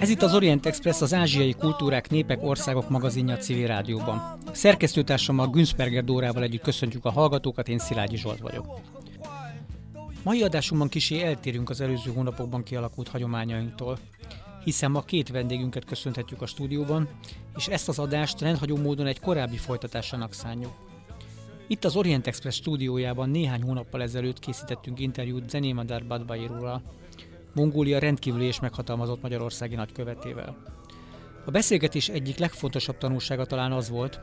Ez itt az Orient Express, az Ázsiai Kultúrák, Népek, Országok magazinja a civil rádióban. Szerkesztőtársammal Günzberger Dórával együtt köszöntjük a hallgatókat, én Szilágyi Zsolt vagyok. Mai adásunkban kisé eltérünk az előző hónapokban kialakult hagyományainktól, hiszen ma két vendégünket köszönhetjük a stúdióban, és ezt az adást rendhagyó módon egy korábbi folytatásának szánjuk. Itt az Orient Express stúdiójában néhány hónappal ezelőtt készítettünk interjút Zenémadár Badbairúral, Mongólia rendkívüli és meghatalmazott magyarországi nagykövetével. A beszélgetés egyik legfontosabb tanulsága talán az volt,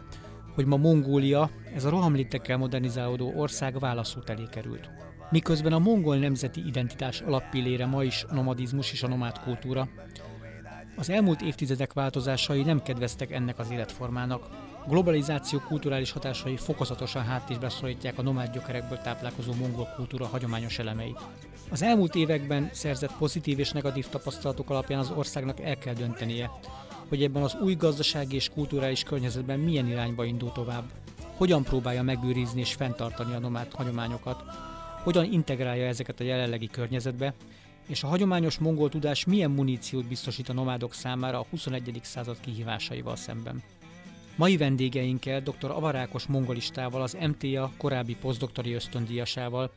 hogy ma Mongólia, ez a rohamlitekkel modernizálódó ország válaszút elé került. Miközben a mongol nemzeti identitás alappillére ma is a nomadizmus és a nomád kultúra, az elmúlt évtizedek változásai nem kedveztek ennek az életformának. Globalizáció kulturális hatásai fokozatosan háttérbe szorítják a nomád gyökerekből táplálkozó mongol kultúra hagyományos elemeit. Az elmúlt években szerzett pozitív és negatív tapasztalatok alapján az országnak el kell döntenie, hogy ebben az új gazdasági és kulturális környezetben milyen irányba indul tovább. Hogyan próbálja megőrizni és fenntartani a nomád hagyományokat, hogyan integrálja ezeket a jelenlegi környezetbe, és a hagyományos mongol tudás milyen muníciót biztosít a nomádok számára a 21. század kihívásaival szemben. Mai vendégeinkkel dr. Avarákos mongolistával, az MTA korábbi posztdoktori ösztöndíjasával,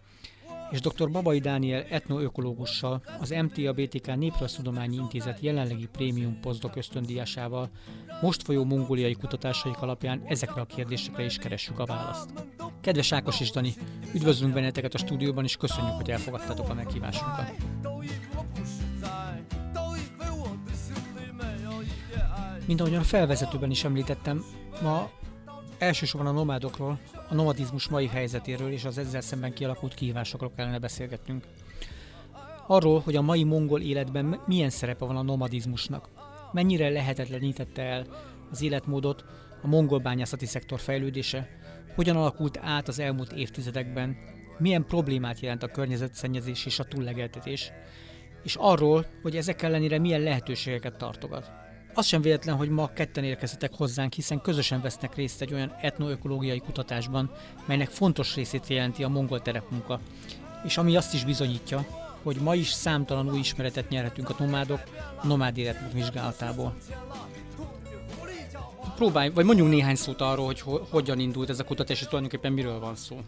és dr. Babai Dániel etnoökológussal, az MTA BTK Néprajztudományi Intézet jelenlegi prémium posztdok ösztöndíjasával most folyó mongóliai kutatásaik alapján ezekre a kérdésekre is keressük a választ. Kedves Ákos és Dani, üdvözlünk benneteket a stúdióban, és köszönjük, hogy elfogadtátok a meghívásunkat. Mint ahogyan a felvezetőben is említettem, ma elsősorban a nomádokról, a nomadizmus mai helyzetéről és az ezzel szemben kialakult kihívásokról kellene beszélgetnünk. Arról, hogy a mai mongol életben milyen szerepe van a nomadizmusnak, mennyire lehetetlenítette el az életmódot a mongol bányászati szektor fejlődése, hogyan alakult át az elmúlt évtizedekben, milyen problémát jelent a környezetszennyezés és a túllegeltetés, és arról, hogy ezek ellenére milyen lehetőségeket tartogat. Az sem véletlen, hogy ma ketten érkezetek hozzánk, hiszen közösen vesznek részt egy olyan etnoökológiai kutatásban, melynek fontos részét jelenti a mongol terepmunka, és ami azt is bizonyítja, hogy ma is számtalan új ismeretet nyerhetünk a nomádok nomád életmód vizsgálatából. Próbálj, vagy mondjunk néhány szót arról, hogy ho- hogyan indult ez a kutatás, és tulajdonképpen miről van szó.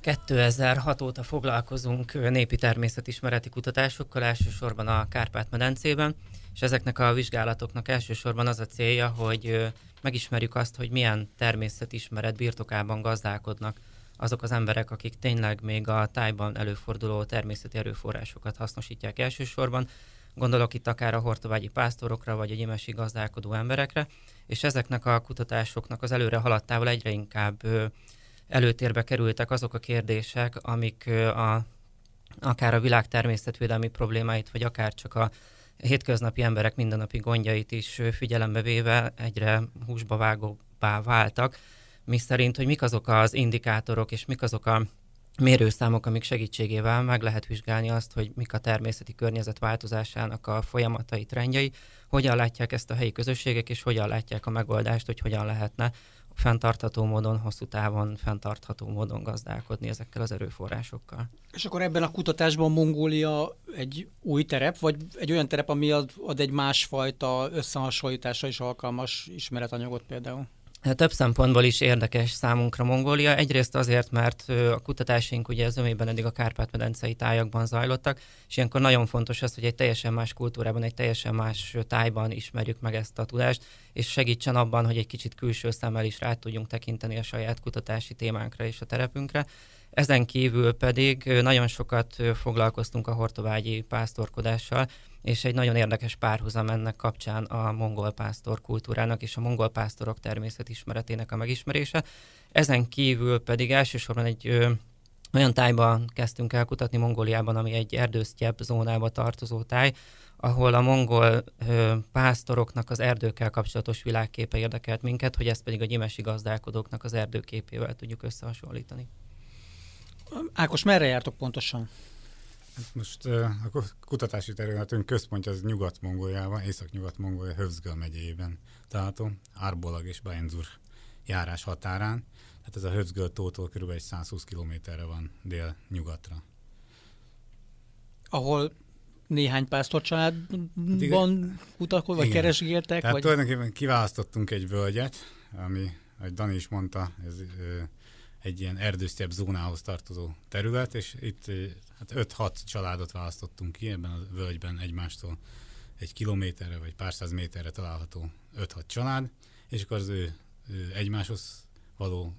2006 óta foglalkozunk népi természetismereti kutatásokkal, elsősorban a Kárpát-medencében, és ezeknek a vizsgálatoknak elsősorban az a célja, hogy megismerjük azt, hogy milyen természetismeret birtokában gazdálkodnak azok az emberek, akik tényleg még a tájban előforduló természeti erőforrásokat hasznosítják elsősorban. Gondolok itt akár a hortovágyi pásztorokra, vagy a gyimesi gazdálkodó emberekre, és ezeknek a kutatásoknak az előre haladtával egyre inkább előtérbe kerültek azok a kérdések, amik a, akár a világ természetvédelmi problémáit, vagy akár csak a hétköznapi emberek mindennapi gondjait is figyelembe véve egyre húsba vágóbbá váltak, mi szerint, hogy mik azok az indikátorok, és mik azok a mérőszámok, amik segítségével meg lehet vizsgálni azt, hogy mik a természeti környezet változásának a folyamatai, trendjei, hogyan látják ezt a helyi közösségek, és hogyan látják a megoldást, hogy hogyan lehetne fenntartható módon, hosszú távon fenntartható módon gazdálkodni ezekkel az erőforrásokkal. És akkor ebben a kutatásban Mongólia egy új terep, vagy egy olyan terep, ami ad, ad egy másfajta összehasonlításra is alkalmas ismeretanyagot például? Több szempontból is érdekes számunkra Mongólia. Egyrészt azért, mert a kutatásaink ugye az ömében eddig a Kárpát-medencei tájakban zajlottak, és ilyenkor nagyon fontos az, hogy egy teljesen más kultúrában, egy teljesen más tájban ismerjük meg ezt a tudást, és segítsen abban, hogy egy kicsit külső szemmel is rá tudjunk tekinteni a saját kutatási témánkra és a terepünkre. Ezen kívül pedig nagyon sokat foglalkoztunk a hortovágyi pásztorkodással, és egy nagyon érdekes párhuzam ennek kapcsán a mongol pásztor kultúrának és a mongol pásztorok természetismeretének a megismerése. Ezen kívül pedig elsősorban egy ö, olyan tájban kezdtünk el kutatni Mongóliában, ami egy erdősztyebb zónába tartozó táj, ahol a mongol ö, pásztoroknak az erdőkkel kapcsolatos világképe érdekelt minket, hogy ezt pedig a gyimesi gazdálkodóknak az erdőképével tudjuk összehasonlítani. Ákos, merre jártok pontosan? Hát most a kutatási területünk központja az Nyugat-Mongóliában, Észak-Nyugat-Mongólia Hövzgöl megyében található, Árbolag és Baenzur járás határán. Hát ez a Hövzgöl tótól kb. 120 kilométerre van dél-nyugatra. ahol néhány pásztor családban utakolt, vagy Igen. keresgéltek? Tehát vagy... tulajdonképpen kiválasztottunk egy völgyet, ami, ahogy Dani is mondta, ez egy ilyen erdősztebb zónához tartozó terület, és itt hát 5-6 családot választottunk ki ebben a völgyben egymástól egy kilométerre vagy pár száz méterre található 5-6 család, és akkor az ő, ő egymáshoz való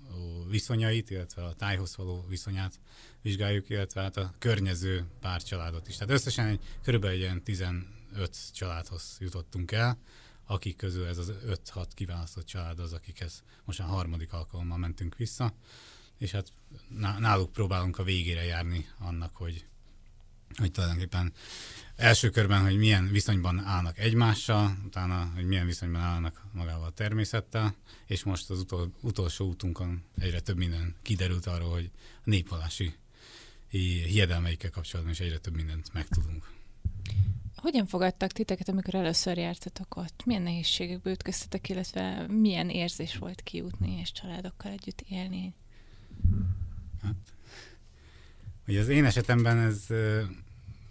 viszonyait, illetve a tájhoz való viszonyát vizsgáljuk, illetve hát a környező pár családot is. Tehát összesen egy, körülbelül egy ilyen 15 családhoz jutottunk el, akik közül ez az 5-6 kiválasztott család az, akikhez most a harmadik alkalommal mentünk vissza, és hát náluk próbálunk a végére járni annak, hogy, hogy tulajdonképpen első körben, hogy milyen viszonyban állnak egymással, utána, hogy milyen viszonyban állnak magával a természettel, és most az utol, utolsó útunkon egyre több minden kiderült arról, hogy a népvallási hiedelmeikkel kapcsolatban is egyre több mindent megtudunk. Hogyan fogadtak titeket, amikor először jártatok ott? Milyen nehézségekbe ütköztetek, illetve milyen érzés volt kijutni és családokkal együtt élni? Hát, ugye az én esetemben ez ö,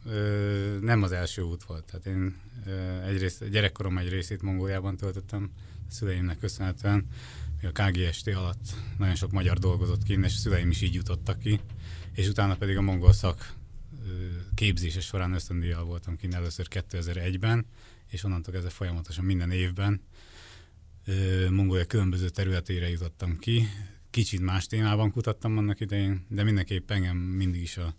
ö, nem az első út volt. Tehát én ö, egyrészt gyerekkorom egy részét Mongóliában töltöttem, a szüleimnek köszönhetően. A KGST alatt nagyon sok magyar dolgozott ki, és a szüleim is így jutottak ki, és utána pedig a mongol szak képzése során ösztöndíjjal voltam kint először 2001-ben, és onnantól kezdve folyamatosan minden évben Mongolia különböző területére jutottam ki. Kicsit más témában kutattam annak idején, de mindenképp engem mindig is a,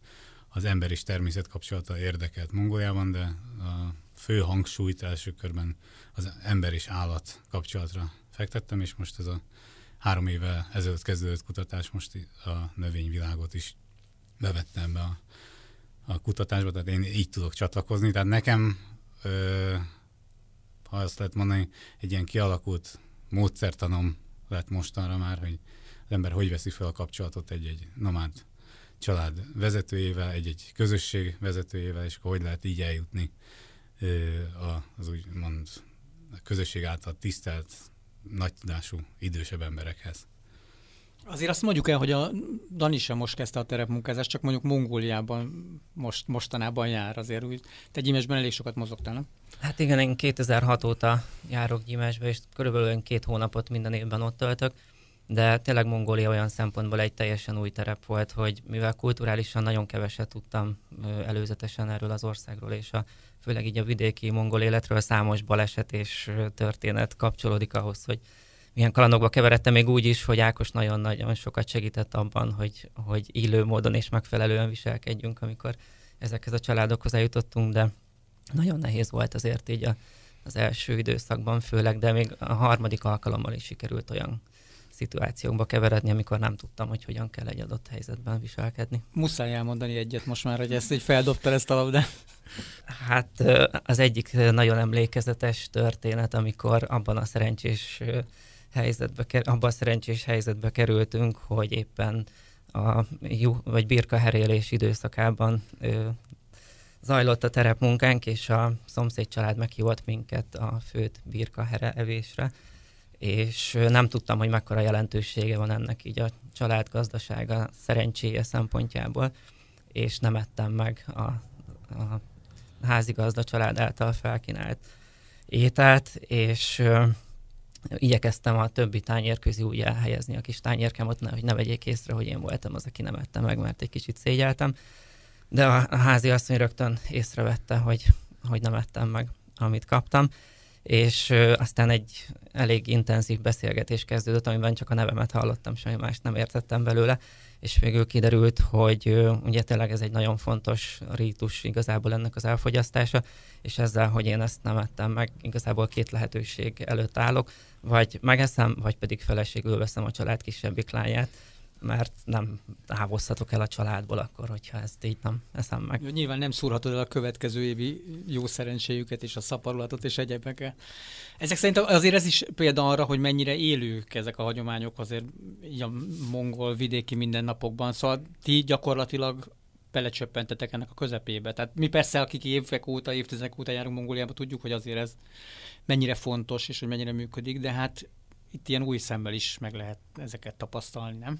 az ember és természet kapcsolata érdekelt Mongoliában, de a fő hangsúlyt első körben az ember és állat kapcsolatra fektettem, és most ez a három éve ezelőtt kezdődött kutatás most a növényvilágot is bevettem be a a kutatásba, tehát én így tudok csatlakozni. Tehát nekem, ö, ha azt lehet mondani, egy ilyen kialakult módszertanom lett mostanra már, hogy az ember hogy veszi fel a kapcsolatot egy-egy nomád család vezetőjével, egy-egy közösség vezetőjével, és akkor hogy lehet így eljutni ö, az úgymond a közösség által tisztelt, nagy tudású, idősebb emberekhez. Azért azt mondjuk el, hogy a Dani sem most kezdte a terepmunkázást, csak mondjuk Mongóliában most, mostanában jár azért úgy. Te Gyimesben elég sokat mozogtál, nem? Hát igen, én 2006 óta járok Gyimesbe, és körülbelül két hónapot minden évben ott töltök, de tényleg Mongólia olyan szempontból egy teljesen új terep volt, hogy mivel kulturálisan nagyon keveset tudtam előzetesen erről az országról, és a, főleg így a vidéki mongol életről számos baleset és történet kapcsolódik ahhoz, hogy milyen kalandokba keveredtem még úgy is, hogy Ákos nagyon-nagyon sokat segített abban, hogy, hogy illő módon és megfelelően viselkedjünk, amikor ezekhez a családokhoz eljutottunk, de nagyon nehéz volt azért így a, az első időszakban főleg, de még a harmadik alkalommal is sikerült olyan szituációkba keveredni, amikor nem tudtam, hogy hogyan kell egy adott helyzetben viselkedni. Muszáj elmondani egyet most már, hogy ezt így feldobtál ezt a labdát. Hát az egyik nagyon emlékezetes történet, amikor abban a szerencsés helyzetbe, abban a szerencsés helyzetbe kerültünk, hogy éppen a jó, vagy birka herélés időszakában ö, zajlott a terepmunkánk, és a szomszéd család meghívott minket a főt birka evésre, és nem tudtam, hogy mekkora jelentősége van ennek így a család gazdasága szerencséje szempontjából, és nem ettem meg a, a házigazda család által felkínált ételt, és igyekeztem a többi tányér közé úgy elhelyezni a kis tányérkemat, hogy ne vegyék észre, hogy én voltam az, aki nem ette meg, mert egy kicsit szégyeltem. De a házi asszony rögtön észrevette, hogy, hogy nem ettem meg, amit kaptam, és aztán egy elég intenzív beszélgetés kezdődött, amiben csak a nevemet hallottam, semmi mást nem értettem belőle, és végül kiderült, hogy ugye tényleg ez egy nagyon fontos rítus igazából ennek az elfogyasztása, és ezzel, hogy én ezt nem ettem meg, igazából két lehetőség előtt állok, vagy megeszem, vagy pedig feleségül veszem a család kisebbik lányát, mert nem távozhatok el a családból akkor, hogyha ezt így nem eszem meg. Nyilván nem szúrhatod el a következő évi jó szerencséjüket és a szaporulatot és egyebeket. Ezek szerint azért ez is példa arra, hogy mennyire élők ezek a hagyományok azért a mongol vidéki mindennapokban. Szóval ti gyakorlatilag belecsöppentetek ennek a közepébe. Tehát mi persze, akik évek óta, évtizedek óta járunk Mongóliába, tudjuk, hogy azért ez mennyire fontos, és hogy mennyire működik, de hát itt ilyen új szemmel is meg lehet ezeket tapasztalni, nem?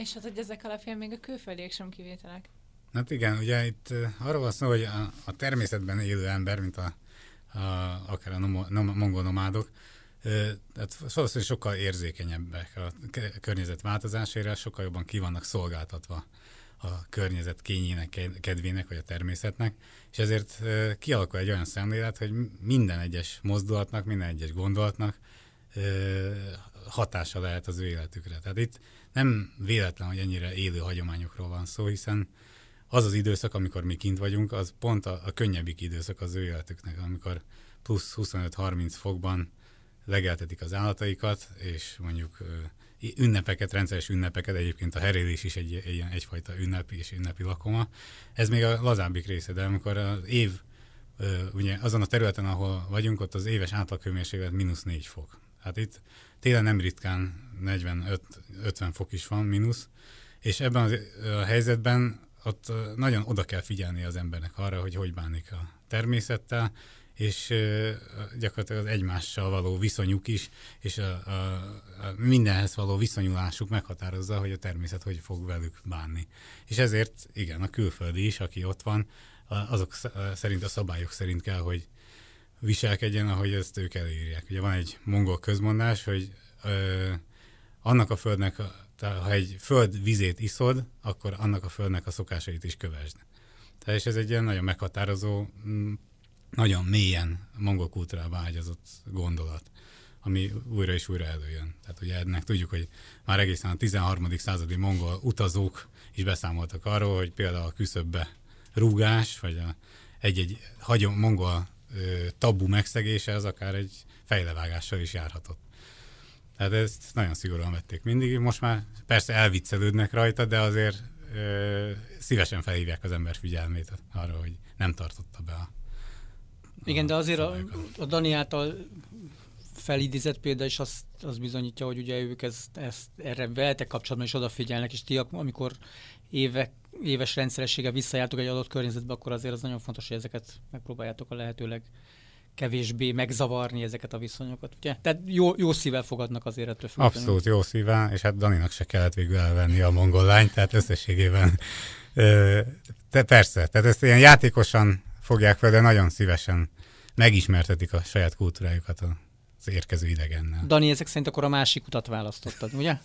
És hát, hogy ezek alapján még a külföldiek sem kivételek. Hát igen, ugye itt arról van szó, hogy a, a természetben élő ember, mint a, a, akár a nomo, nom, mongol nomádok, tehát valószínűleg sokkal érzékenyebbek a környezet változására, sokkal jobban ki vannak szolgáltatva a környezet kényének, kedvének, vagy a természetnek, és ezért kialakul egy olyan szemlélet, hogy minden egyes mozdulatnak, minden egyes gondolatnak hatása lehet az ő életükre. Tehát itt nem véletlen, hogy ennyire élő hagyományokról van szó, hiszen az az időszak, amikor mi kint vagyunk, az pont a, a könnyebbik időszak az ő életüknek, amikor plusz 25-30 fokban legeltetik az állataikat, és mondjuk ünnepeket, rendszeres ünnepeket, egyébként a herélés is egy, egy, egyfajta ünnepi és ünnepi lakoma. Ez még a lazábbik része, de amikor az év, ugye azon a területen, ahol vagyunk, ott az éves átlaghőmérséklet mínusz 4 fok. Hát itt télen nem ritkán 45-50 fok is van, mínusz, és ebben az, a helyzetben ott nagyon oda kell figyelni az embernek arra, hogy hogy bánik a természettel, és gyakorlatilag az egymással való viszonyuk is, és a, a, a mindenhez való viszonyulásuk meghatározza, hogy a természet hogy fog velük bánni. És ezért igen, a külföldi is, aki ott van, azok szerint, a szabályok szerint kell, hogy viselkedjen, ahogy ezt ők elírják. Ugye van egy mongol közmondás, hogy ö, annak a földnek, ha egy föld vizét iszod, akkor annak a földnek a szokásait is kövesd. Tehát és ez egy ilyen nagyon meghatározó nagyon mélyen mongol kultúrába ágyazott gondolat, ami újra és újra előjön. Tehát ugye ennek tudjuk, hogy már egészen a 13. századi mongol utazók is beszámoltak arról, hogy például a küszöbbe rúgás, vagy a egy-egy hagyom, mongol tabu megszegése, az akár egy fejlevágással is járhatott. Tehát ezt nagyon szigorúan vették mindig. Most már persze elviccelődnek rajta, de azért ö, szívesen felhívják az ember figyelmét arra, hogy nem tartotta be a igen, de azért a, a Dani által felidézett példa is azt, az bizonyítja, hogy ugye ők ezt, ezt erre veletek kapcsolatban is odafigyelnek, és ti, amikor évek, éves rendszerességgel visszajártok egy adott környezetbe, akkor azért az nagyon fontos, hogy ezeket megpróbáljátok a lehetőleg kevésbé megzavarni ezeket a viszonyokat, ugye? Tehát jó, jó szívvel fogadnak azért ettől függetlenül. Abszolút jó szívvel, és hát Daninak se kellett végül elvenni a mongol lányt, tehát összességében te persze, tehát ezt ilyen játékosan fogják fel, de nagyon szívesen megismertetik a saját kultúrájukat az érkező idegennel. Dani, ezek szerint akkor a másik utat választottad, ugye?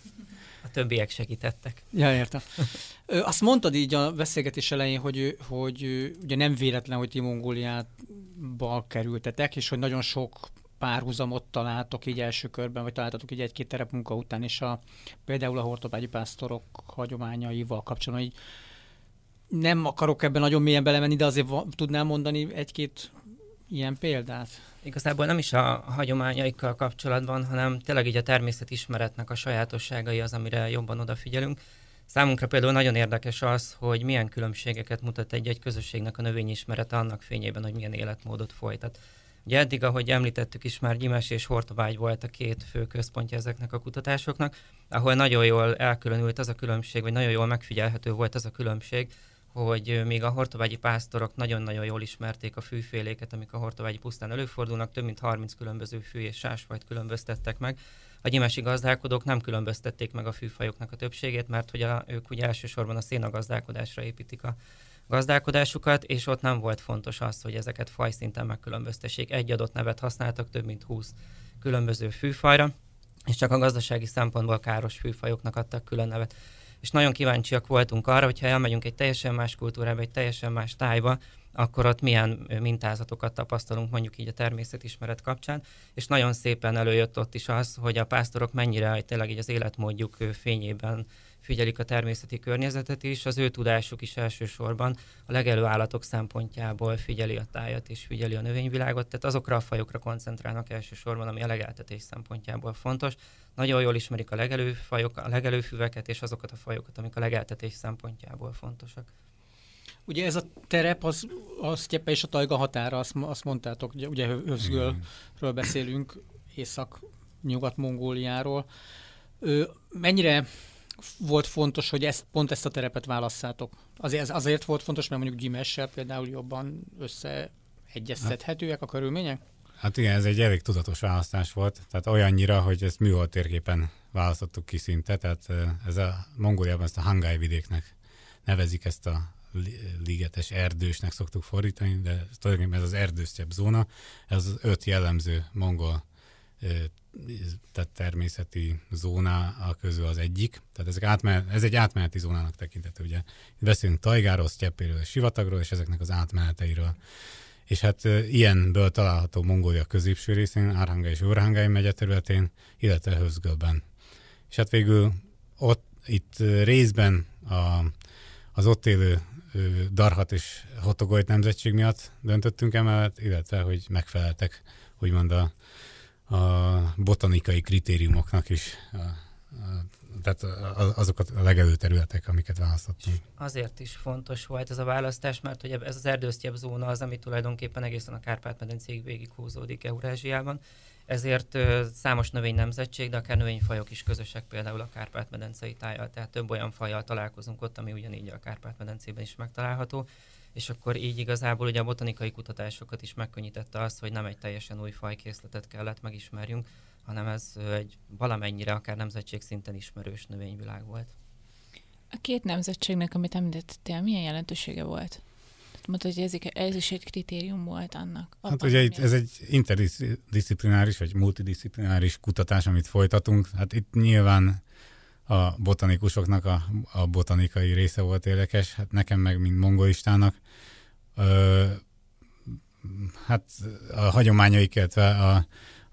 A többiek segítettek. Ja, értem. Azt mondtad így a beszélgetés elején, hogy, hogy ugye nem véletlen, hogy ti Mongóliába kerültetek, és hogy nagyon sok párhuzamot találtok így első körben, vagy találtatok így egy-két terepmunka után, és a, például a hortobágyi pásztorok hagyományaival kapcsolatban, így nem akarok ebben nagyon mélyen belemenni, de azért tudnám mondani egy-két ilyen példát? Igazából nem is a hagyományaikkal kapcsolatban, hanem tényleg így a természetismeretnek a sajátosságai az, amire jobban odafigyelünk. Számunkra például nagyon érdekes az, hogy milyen különbségeket mutat egy-egy közösségnek a növényismerete annak fényében, hogy milyen életmódot folytat. Ugye eddig, ahogy említettük is, már Gyimes és Hortovágy volt a két fő központja ezeknek a kutatásoknak, ahol nagyon jól elkülönült az a különbség, vagy nagyon jól megfigyelhető volt az a különbség, hogy még a hortovágyi pásztorok nagyon-nagyon jól ismerték a fűféléket, amik a hortovágyi pusztán előfordulnak, több mint 30 különböző fű és sásfajt különböztettek meg. A gyimesi gazdálkodók nem különböztették meg a fűfajoknak a többségét, mert hogy a, ők ugye elsősorban a szénagazdálkodásra építik a gazdálkodásukat, és ott nem volt fontos az, hogy ezeket fajszinten megkülönböztessék. Egy adott nevet használtak több mint 20 különböző fűfajra, és csak a gazdasági szempontból káros fűfajoknak adtak külön nevet és nagyon kíváncsiak voltunk arra, hogyha elmegyünk egy teljesen más kultúrába, egy teljesen más tájba, akkor ott milyen mintázatokat tapasztalunk mondjuk így a természetismeret kapcsán, és nagyon szépen előjött ott is az, hogy a pásztorok mennyire tényleg így az életmódjuk fényében figyelik a természeti környezetet is, az ő tudásuk is elsősorban a legelő állatok szempontjából figyeli a tájat és figyeli a növényvilágot, tehát azokra a fajokra koncentrálnak elsősorban, ami a legeltetés szempontjából fontos. Nagyon jól ismerik a legelő fajok, a legelőfüveket és azokat a fajokat, amik a legeltetés szempontjából fontosak. Ugye ez a terep, az a sztyepe és a tajga határa, azt, azt mondtátok, ugye, ugye Hövzgölről beszélünk, észak-nyugat-mongóliáról. mennyire volt fontos, hogy ezt, pont ezt a terepet válasszátok? Azért, azért volt fontos, mert mondjuk Gimessel például jobban összeegyeztethetőek a körülmények? Hát igen, ez egy elég tudatos választás volt, tehát olyannyira, hogy ezt műhold térképen választottuk ki szinte, tehát ez a Mongóliában ezt a Hangai vidéknek nevezik ezt a ligetes erdősnek szoktuk fordítani, de tulajdonképpen ez az erdősztyebb zóna, ez az öt jellemző mongol tehát természeti zóna a közül az egyik. Tehát ezek átmenet, ez egy átmeneti zónának tekintető, ugye. Beszélünk tajgáról, sztyeppéről, sivatagról, és ezeknek az átmeneteiről. És hát ilyenből található Mongólia középső részén, Árhanga és Urhangai megye területén, illetve Hözgölben. És hát végül ott, itt részben a, az ott élő Darhat és Hotogolyt nemzetség miatt döntöttünk emellett, illetve hogy megfeleltek úgymond a, a botanikai kritériumoknak is, a, a, tehát azokat a legelő területek, amiket választottunk. Azért is fontos volt ez a választás, mert hogy ez az erdősztyebb zóna az, ami tulajdonképpen egészen a Kárpát-medencéig végighúzódik Eurázsiában, ezért számos növény nemzetség, de akár növényfajok is közösek például a Kárpát-medencei tájjal, tehát több olyan fajjal találkozunk ott, ami ugyanígy a Kárpát-medencében is megtalálható, és akkor így igazából ugye a botanikai kutatásokat is megkönnyítette azt, hogy nem egy teljesen új fajkészletet kellett megismerjünk, hanem ez egy valamennyire akár nemzetség szinten ismerős növényvilág volt. A két nemzetségnek, amit említettél, milyen jelentősége volt? Mondta, hogy ez, ez is egy kritérium volt annak. Hát ugye itt, ez egy interdisziplináris vagy multidisziplináris kutatás, amit folytatunk. Hát itt nyilván a botanikusoknak a, a botanikai része volt érdekes, hát nekem meg, mint mongolistának, ö, hát a hagyományaik, illetve a,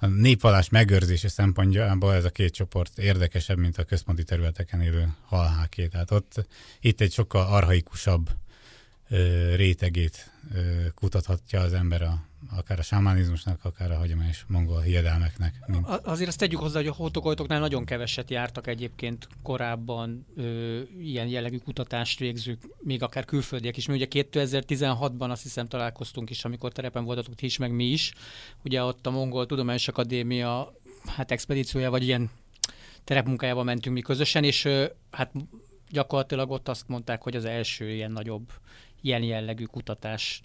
a népvallás megőrzése szempontjából ez a két csoport érdekesebb, mint a központi területeken élő halháké. Tehát ott itt egy sokkal arhaikusabb ö, rétegét kutathatja az ember a, akár a sámánizmusnak, akár a hagyományos mongol hiedelmeknek. Mint... Azért azt tegyük hozzá, hogy a hótokojtoknál nagyon keveset jártak egyébként korábban ö, ilyen jellegű kutatást végzők, még akár külföldiek is. Mi ugye 2016-ban azt hiszem találkoztunk is, amikor terepen voltatok ti is, meg mi is. Ugye ott a Mongol Tudományos Akadémia hát expedíciója, vagy ilyen terepmunkájával mentünk mi közösen, és ö, hát gyakorlatilag ott azt mondták, hogy az első ilyen nagyobb ilyen jellegű kutatás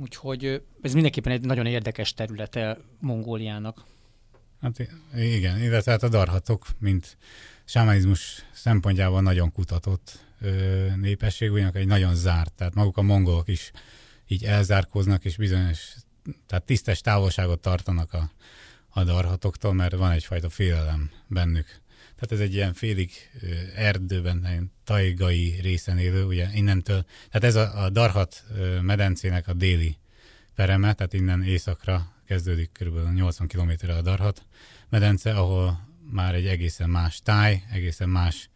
Úgyhogy ez mindenképpen egy nagyon érdekes területe Mongóliának. Hát igen, illetve hát a darhatok, mint sámánizmus szempontjából nagyon kutatott ö, népesség, ugyanakkor egy nagyon zárt, tehát maguk a mongolok is így elzárkóznak, és bizonyos, tehát tisztes távolságot tartanak a, a darhatoktól, mert van egyfajta félelem bennük. Tehát ez egy ilyen félig erdőben, tajgai részen élő, ugye innentől, tehát ez a, a Darhat medencének a déli pereme, tehát innen északra kezdődik kb. 80 km a Darhat medence, ahol már egy egészen más táj, egészen más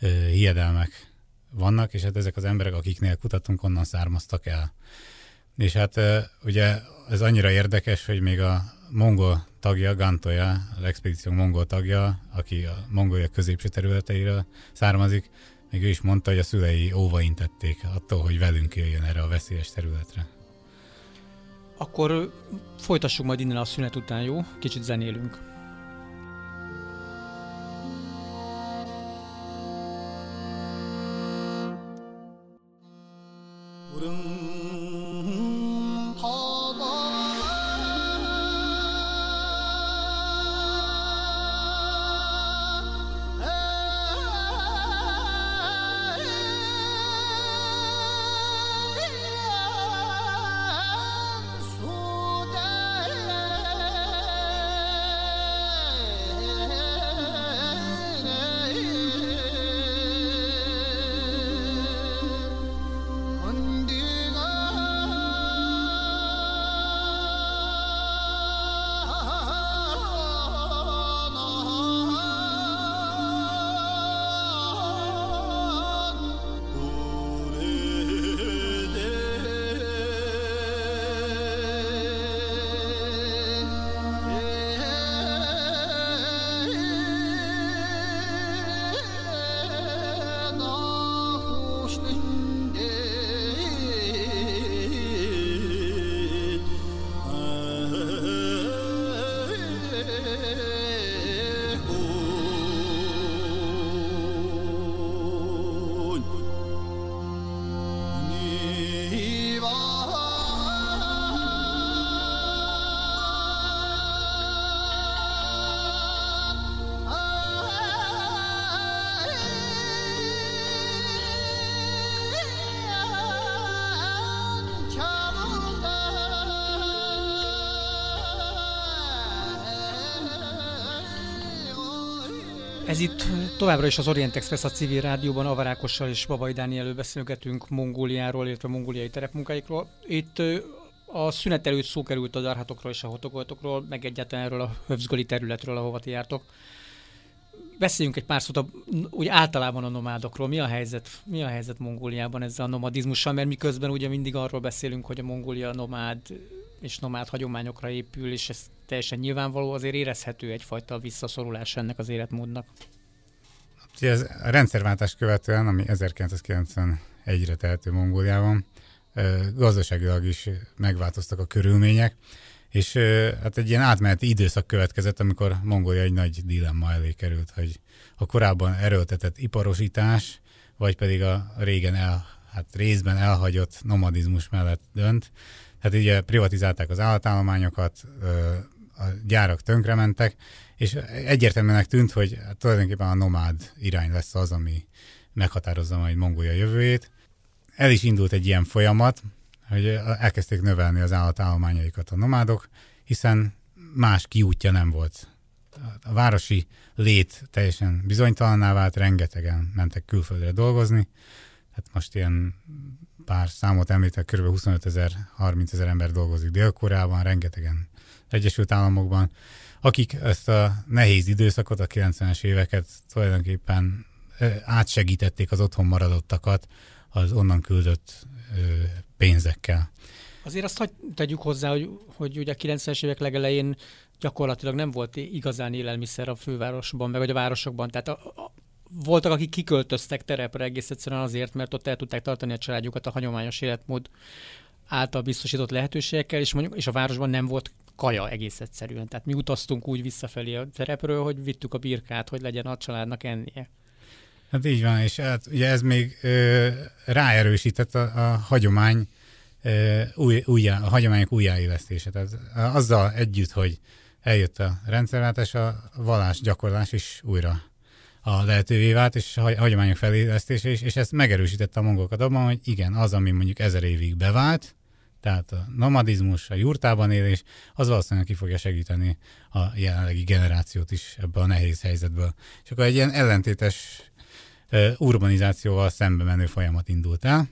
ö, hiedelmek vannak, és hát ezek az emberek, akiknél kutatunk, onnan származtak el. És hát ö, ugye ez annyira érdekes, hogy még a mongol tagja, Gantoja, az expedíció mongol tagja, aki a mongolia középső területeiről származik, még ő is mondta, hogy a szülei óvaintették attól, hogy velünk jöjjön erre a veszélyes területre. Akkor folytassuk majd innen a szünet után, jó? Kicsit zenélünk. Ez itt továbbra is az Orient Express a civil rádióban Avarákossal és Babai Dánielő beszélgetünk Mongóliáról, illetve mongóliai terepmunkáikról. Itt a szünet előtt szó került a darhatokról és a hotogoltokról, meg egyáltalán erről a hövzgoli területről, ahova ti jártok. Beszéljünk egy pár szót a, úgy általában a nomádokról. Mi a helyzet, mi a helyzet Mongóliában ezzel a nomadizmussal? Mert miközben ugye mindig arról beszélünk, hogy a Mongólia nomád és nomád hagyományokra épül, és ez teljesen nyilvánvaló, azért érezhető egyfajta visszaszorulás ennek az életmódnak. Ugye ez a rendszerváltás követően, ami 1991-re tehető Mongóliában, gazdaságilag is megváltoztak a körülmények, és hát egy ilyen átmeneti időszak következett, amikor Mongólia egy nagy dilemma elé került, hogy a korábban erőltetett iparosítás, vagy pedig a régen el, hát részben elhagyott nomadizmus mellett dönt. Hát ugye privatizálták az állatállományokat, a gyárak tönkrementek, és egyértelműnek tűnt, hogy hát tulajdonképpen a nomád irány lesz az, ami meghatározza majd Mongólia jövőjét. El is indult egy ilyen folyamat, hogy elkezdték növelni az állatállományaikat a nomádok, hiszen más kiútja nem volt. A városi lét teljesen bizonytalanná vált, rengetegen mentek külföldre dolgozni. Hát most ilyen pár számot említek, kb. 25 ezer, 30 ezer ember dolgozik Dél-Koreában, rengetegen Egyesült Államokban, akik ezt a nehéz időszakot, a 90-es éveket tulajdonképpen átsegítették az otthon maradottakat az onnan küldött pénzekkel. Azért azt hogy tegyük hozzá, hogy, hogy ugye a 90-es évek legelején gyakorlatilag nem volt igazán élelmiszer a fővárosban, meg vagy a városokban. Tehát a, a, voltak, akik kiköltöztek terepre egész egyszerűen azért, mert ott el tudták tartani a családjukat a hagyományos életmód által biztosított lehetőségekkel, és mondjuk és a városban nem volt kaja egész egyszerűen. Tehát mi utaztunk úgy visszafelé a terepről, hogy vittük a birkát, hogy legyen a családnak ennie. Hát így van, és hát ugye ez még ö, ráerősített a, a hagyomány új, újjá, a hagyományok újjáélesztése. Tehát azzal együtt, hogy eljött a rendszerváltás, a vallás gyakorlás is újra a lehetővé vált, és a hagyományok felélesztése is, és ezt megerősítette a mongolokat abban, hogy igen, az, ami mondjuk ezer évig bevált, tehát a nomadizmus, a jurtában élés, az valószínűleg ki fogja segíteni a jelenlegi generációt is ebbe a nehéz helyzetből. És akkor egy ilyen ellentétes urbanizációval szembe menő folyamat indult el.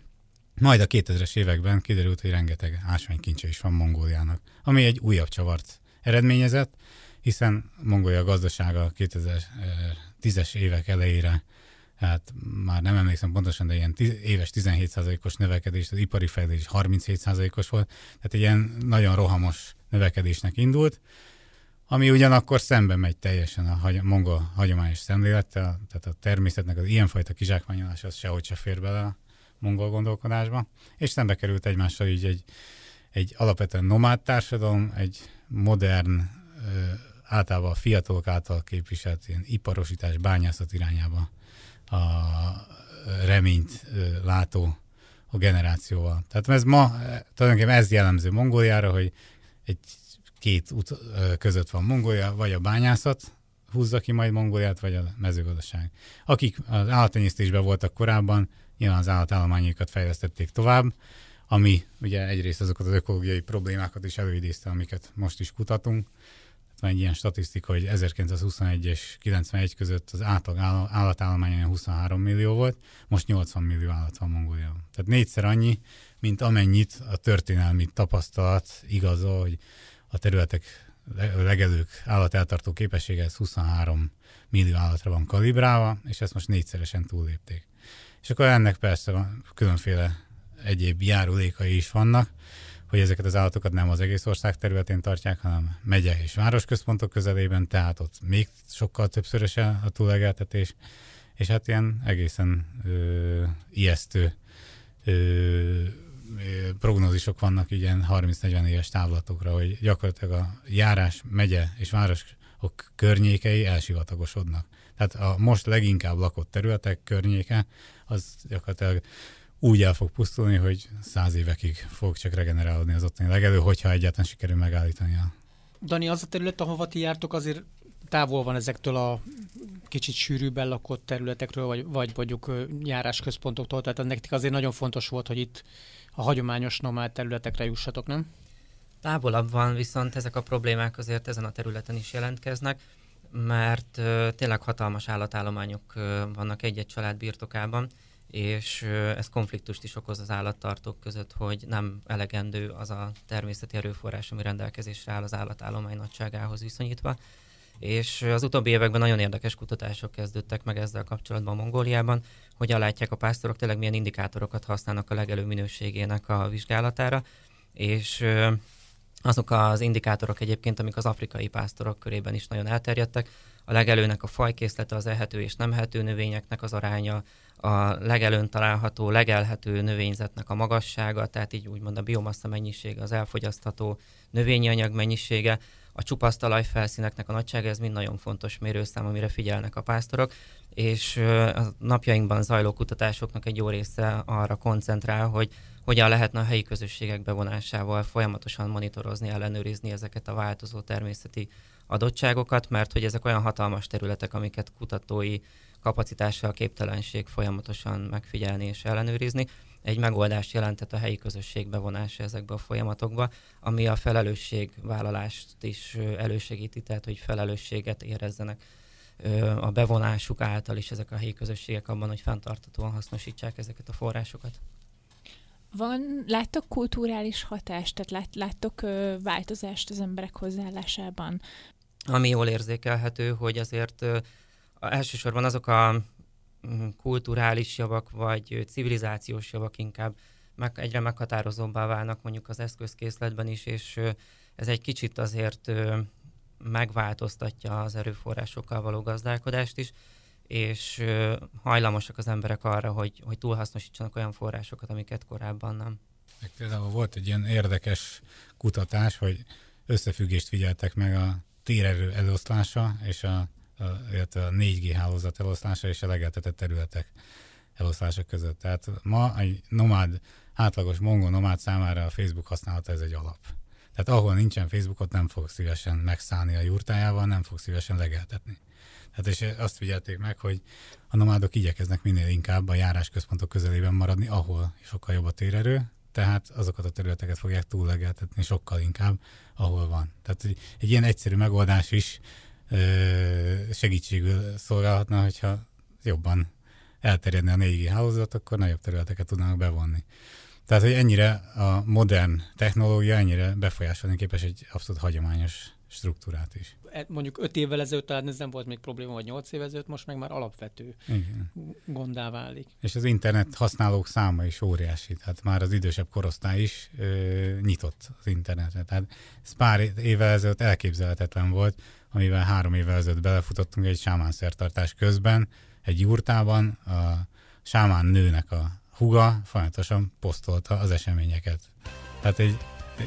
Majd a 2000-es években kiderült, hogy rengeteg ásványkincse is van Mongóliának, ami egy újabb csavart eredményezett, hiszen Mongólia gazdasága 2010-es évek elejére hát már nem emlékszem pontosan, de ilyen éves 17%-os növekedés, az ipari fejlődés 37%-os volt, tehát egy ilyen nagyon rohamos növekedésnek indult, ami ugyanakkor szembe megy teljesen a hagy- mongol hagyományos szemlélettel, tehát a természetnek az ilyenfajta kizsákmányolás az sehogy se fér bele a mongol gondolkodásba, és szembe került egymással így egy, egy alapvetően nomád társadalom, egy modern, általában a fiatalok által képviselt ilyen iparosítás, bányászat irányába a reményt látó a generációval. Tehát ez ma tulajdonképpen ez jellemző Mongóliára, hogy egy két út között van Mongólia, vagy a bányászat húzza ki majd Mongóliát, vagy a mezőgazdaság. Akik az állattenyésztésben voltak korábban, nyilván az állatállományokat fejlesztették tovább, ami ugye egyrészt azokat az ökológiai problémákat is előidézte, amiket most is kutatunk, van egy ilyen statisztika, hogy 1921 és 91 között az átlag állatállomány 23 millió volt, most 80 millió állat van Mongóliában. Tehát négyszer annyi, mint amennyit a történelmi tapasztalat igazol, hogy a területek legelők állateltartó képessége ez 23 millió állatra van kalibrálva, és ezt most négyszeresen túllépték. És akkor ennek persze van különféle egyéb járulékai is vannak, hogy ezeket az állatokat nem az egész ország területén tartják, hanem megye és városközpontok közelében, tehát ott még sokkal többszörös a túlegeltetés, és hát ilyen egészen ö, ijesztő ö, prognózisok vannak ilyen 30-40 éves távlatokra, hogy gyakorlatilag a járás, megye és városok környékei elsivatagosodnak. Tehát a most leginkább lakott területek környéke, az gyakorlatilag úgy el fog pusztulni, hogy száz évekig fog csak regenerálódni az ottani legelő, hogyha egyáltalán sikerül megállítani a... Dani, az a terület, ahova ti jártok, azért távol van ezektől a kicsit sűrűbben lakott területekről, vagy, vagy mondjuk járásközpontoktól, tehát nektek azért nagyon fontos volt, hogy itt a hagyományos nomád területekre jussatok, nem? Távolabb van, viszont ezek a problémák azért ezen a területen is jelentkeznek. mert tényleg hatalmas állatállományok vannak egy-egy család birtokában, és ez konfliktust is okoz az állattartók között, hogy nem elegendő az a természeti erőforrás, ami rendelkezésre áll az állatállomány nagyságához viszonyítva. És az utóbbi években nagyon érdekes kutatások kezdődtek meg ezzel kapcsolatban Mongóliában, hogy látják a pásztorok, tényleg milyen indikátorokat használnak a legelő minőségének a vizsgálatára, és azok az indikátorok egyébként, amik az afrikai pásztorok körében is nagyon elterjedtek, a legelőnek a fajkészlete, az ehető és nem ehető növényeknek az aránya, a legelőn található, legelhető növényzetnek a magassága, tehát így úgymond a biomassa mennyisége, az elfogyasztható növényi anyag mennyisége, a csupasz talajfelszíneknek a nagysága, ez mind nagyon fontos mérőszám, amire figyelnek a pásztorok, és a napjainkban zajló kutatásoknak egy jó része arra koncentrál, hogy hogyan lehetne a helyi közösségek bevonásával folyamatosan monitorozni, ellenőrizni ezeket a változó természeti adottságokat, mert hogy ezek olyan hatalmas területek, amiket kutatói kapacitással képtelenség folyamatosan megfigyelni és ellenőrizni. Egy megoldást jelentett a helyi közösség bevonása ezekbe a folyamatokba, ami a felelősségvállalást is elősegíti, tehát hogy felelősséget érezzenek a bevonásuk által is ezek a helyi közösségek abban, hogy fenntartatóan hasznosítsák ezeket a forrásokat. Van, láttok kulturális hatást, tehát lát, láttok ö, változást az emberek hozzáállásában? Ami jól érzékelhető, hogy azért ö, elsősorban azok a mm, kulturális javak, vagy civilizációs javak inkább meg, egyre meghatározóbbá válnak mondjuk az eszközkészletben is, és ez egy kicsit azért megváltoztatja az erőforrásokkal való gazdálkodást is és hajlamosak az emberek arra, hogy, hogy túlhasznosítsanak olyan forrásokat, amiket korábban nem. Meg például volt egy ilyen érdekes kutatás, hogy összefüggést figyeltek meg a térerő eloszlása és a, illetve a 4G hálózat eloszlása és a legeltetett területek eloszlása között. Tehát ma egy nomád, átlagos mongol nomád számára a Facebook használata ez egy alap. Tehát ahol nincsen Facebookot, nem fog szívesen megszállni a jurtájával, nem fog szívesen legeltetni. Hát és azt figyelték meg, hogy a nomádok igyekeznek minél inkább a járásközpontok közelében maradni, ahol sokkal jobb a térerő, tehát azokat a területeket fogják túllegeltetni sokkal inkább, ahol van. Tehát egy, egy ilyen egyszerű megoldás is segítségül szolgálhatna, hogyha jobban elterjedne a 4G hálózat, akkor nagyobb területeket tudnának bevonni. Tehát, hogy ennyire a modern technológia ennyire befolyásolni képes egy abszolút hagyományos struktúrát is. E, mondjuk öt évvel ezelőtt talán ez nem volt még probléma, vagy nyolc évvel ezelőtt, most meg már alapvető Igen. gondá válik. És az internet használók száma is óriási, tehát már az idősebb korosztály is ö, nyitott az internetre. Tehát ez pár évvel ezelőtt elképzelhetetlen volt, amivel három évvel ezelőtt belefutottunk egy sámán szertartás közben, egy jurtában a sámán nőnek a huga folyamatosan posztolta az eseményeket. Tehát egy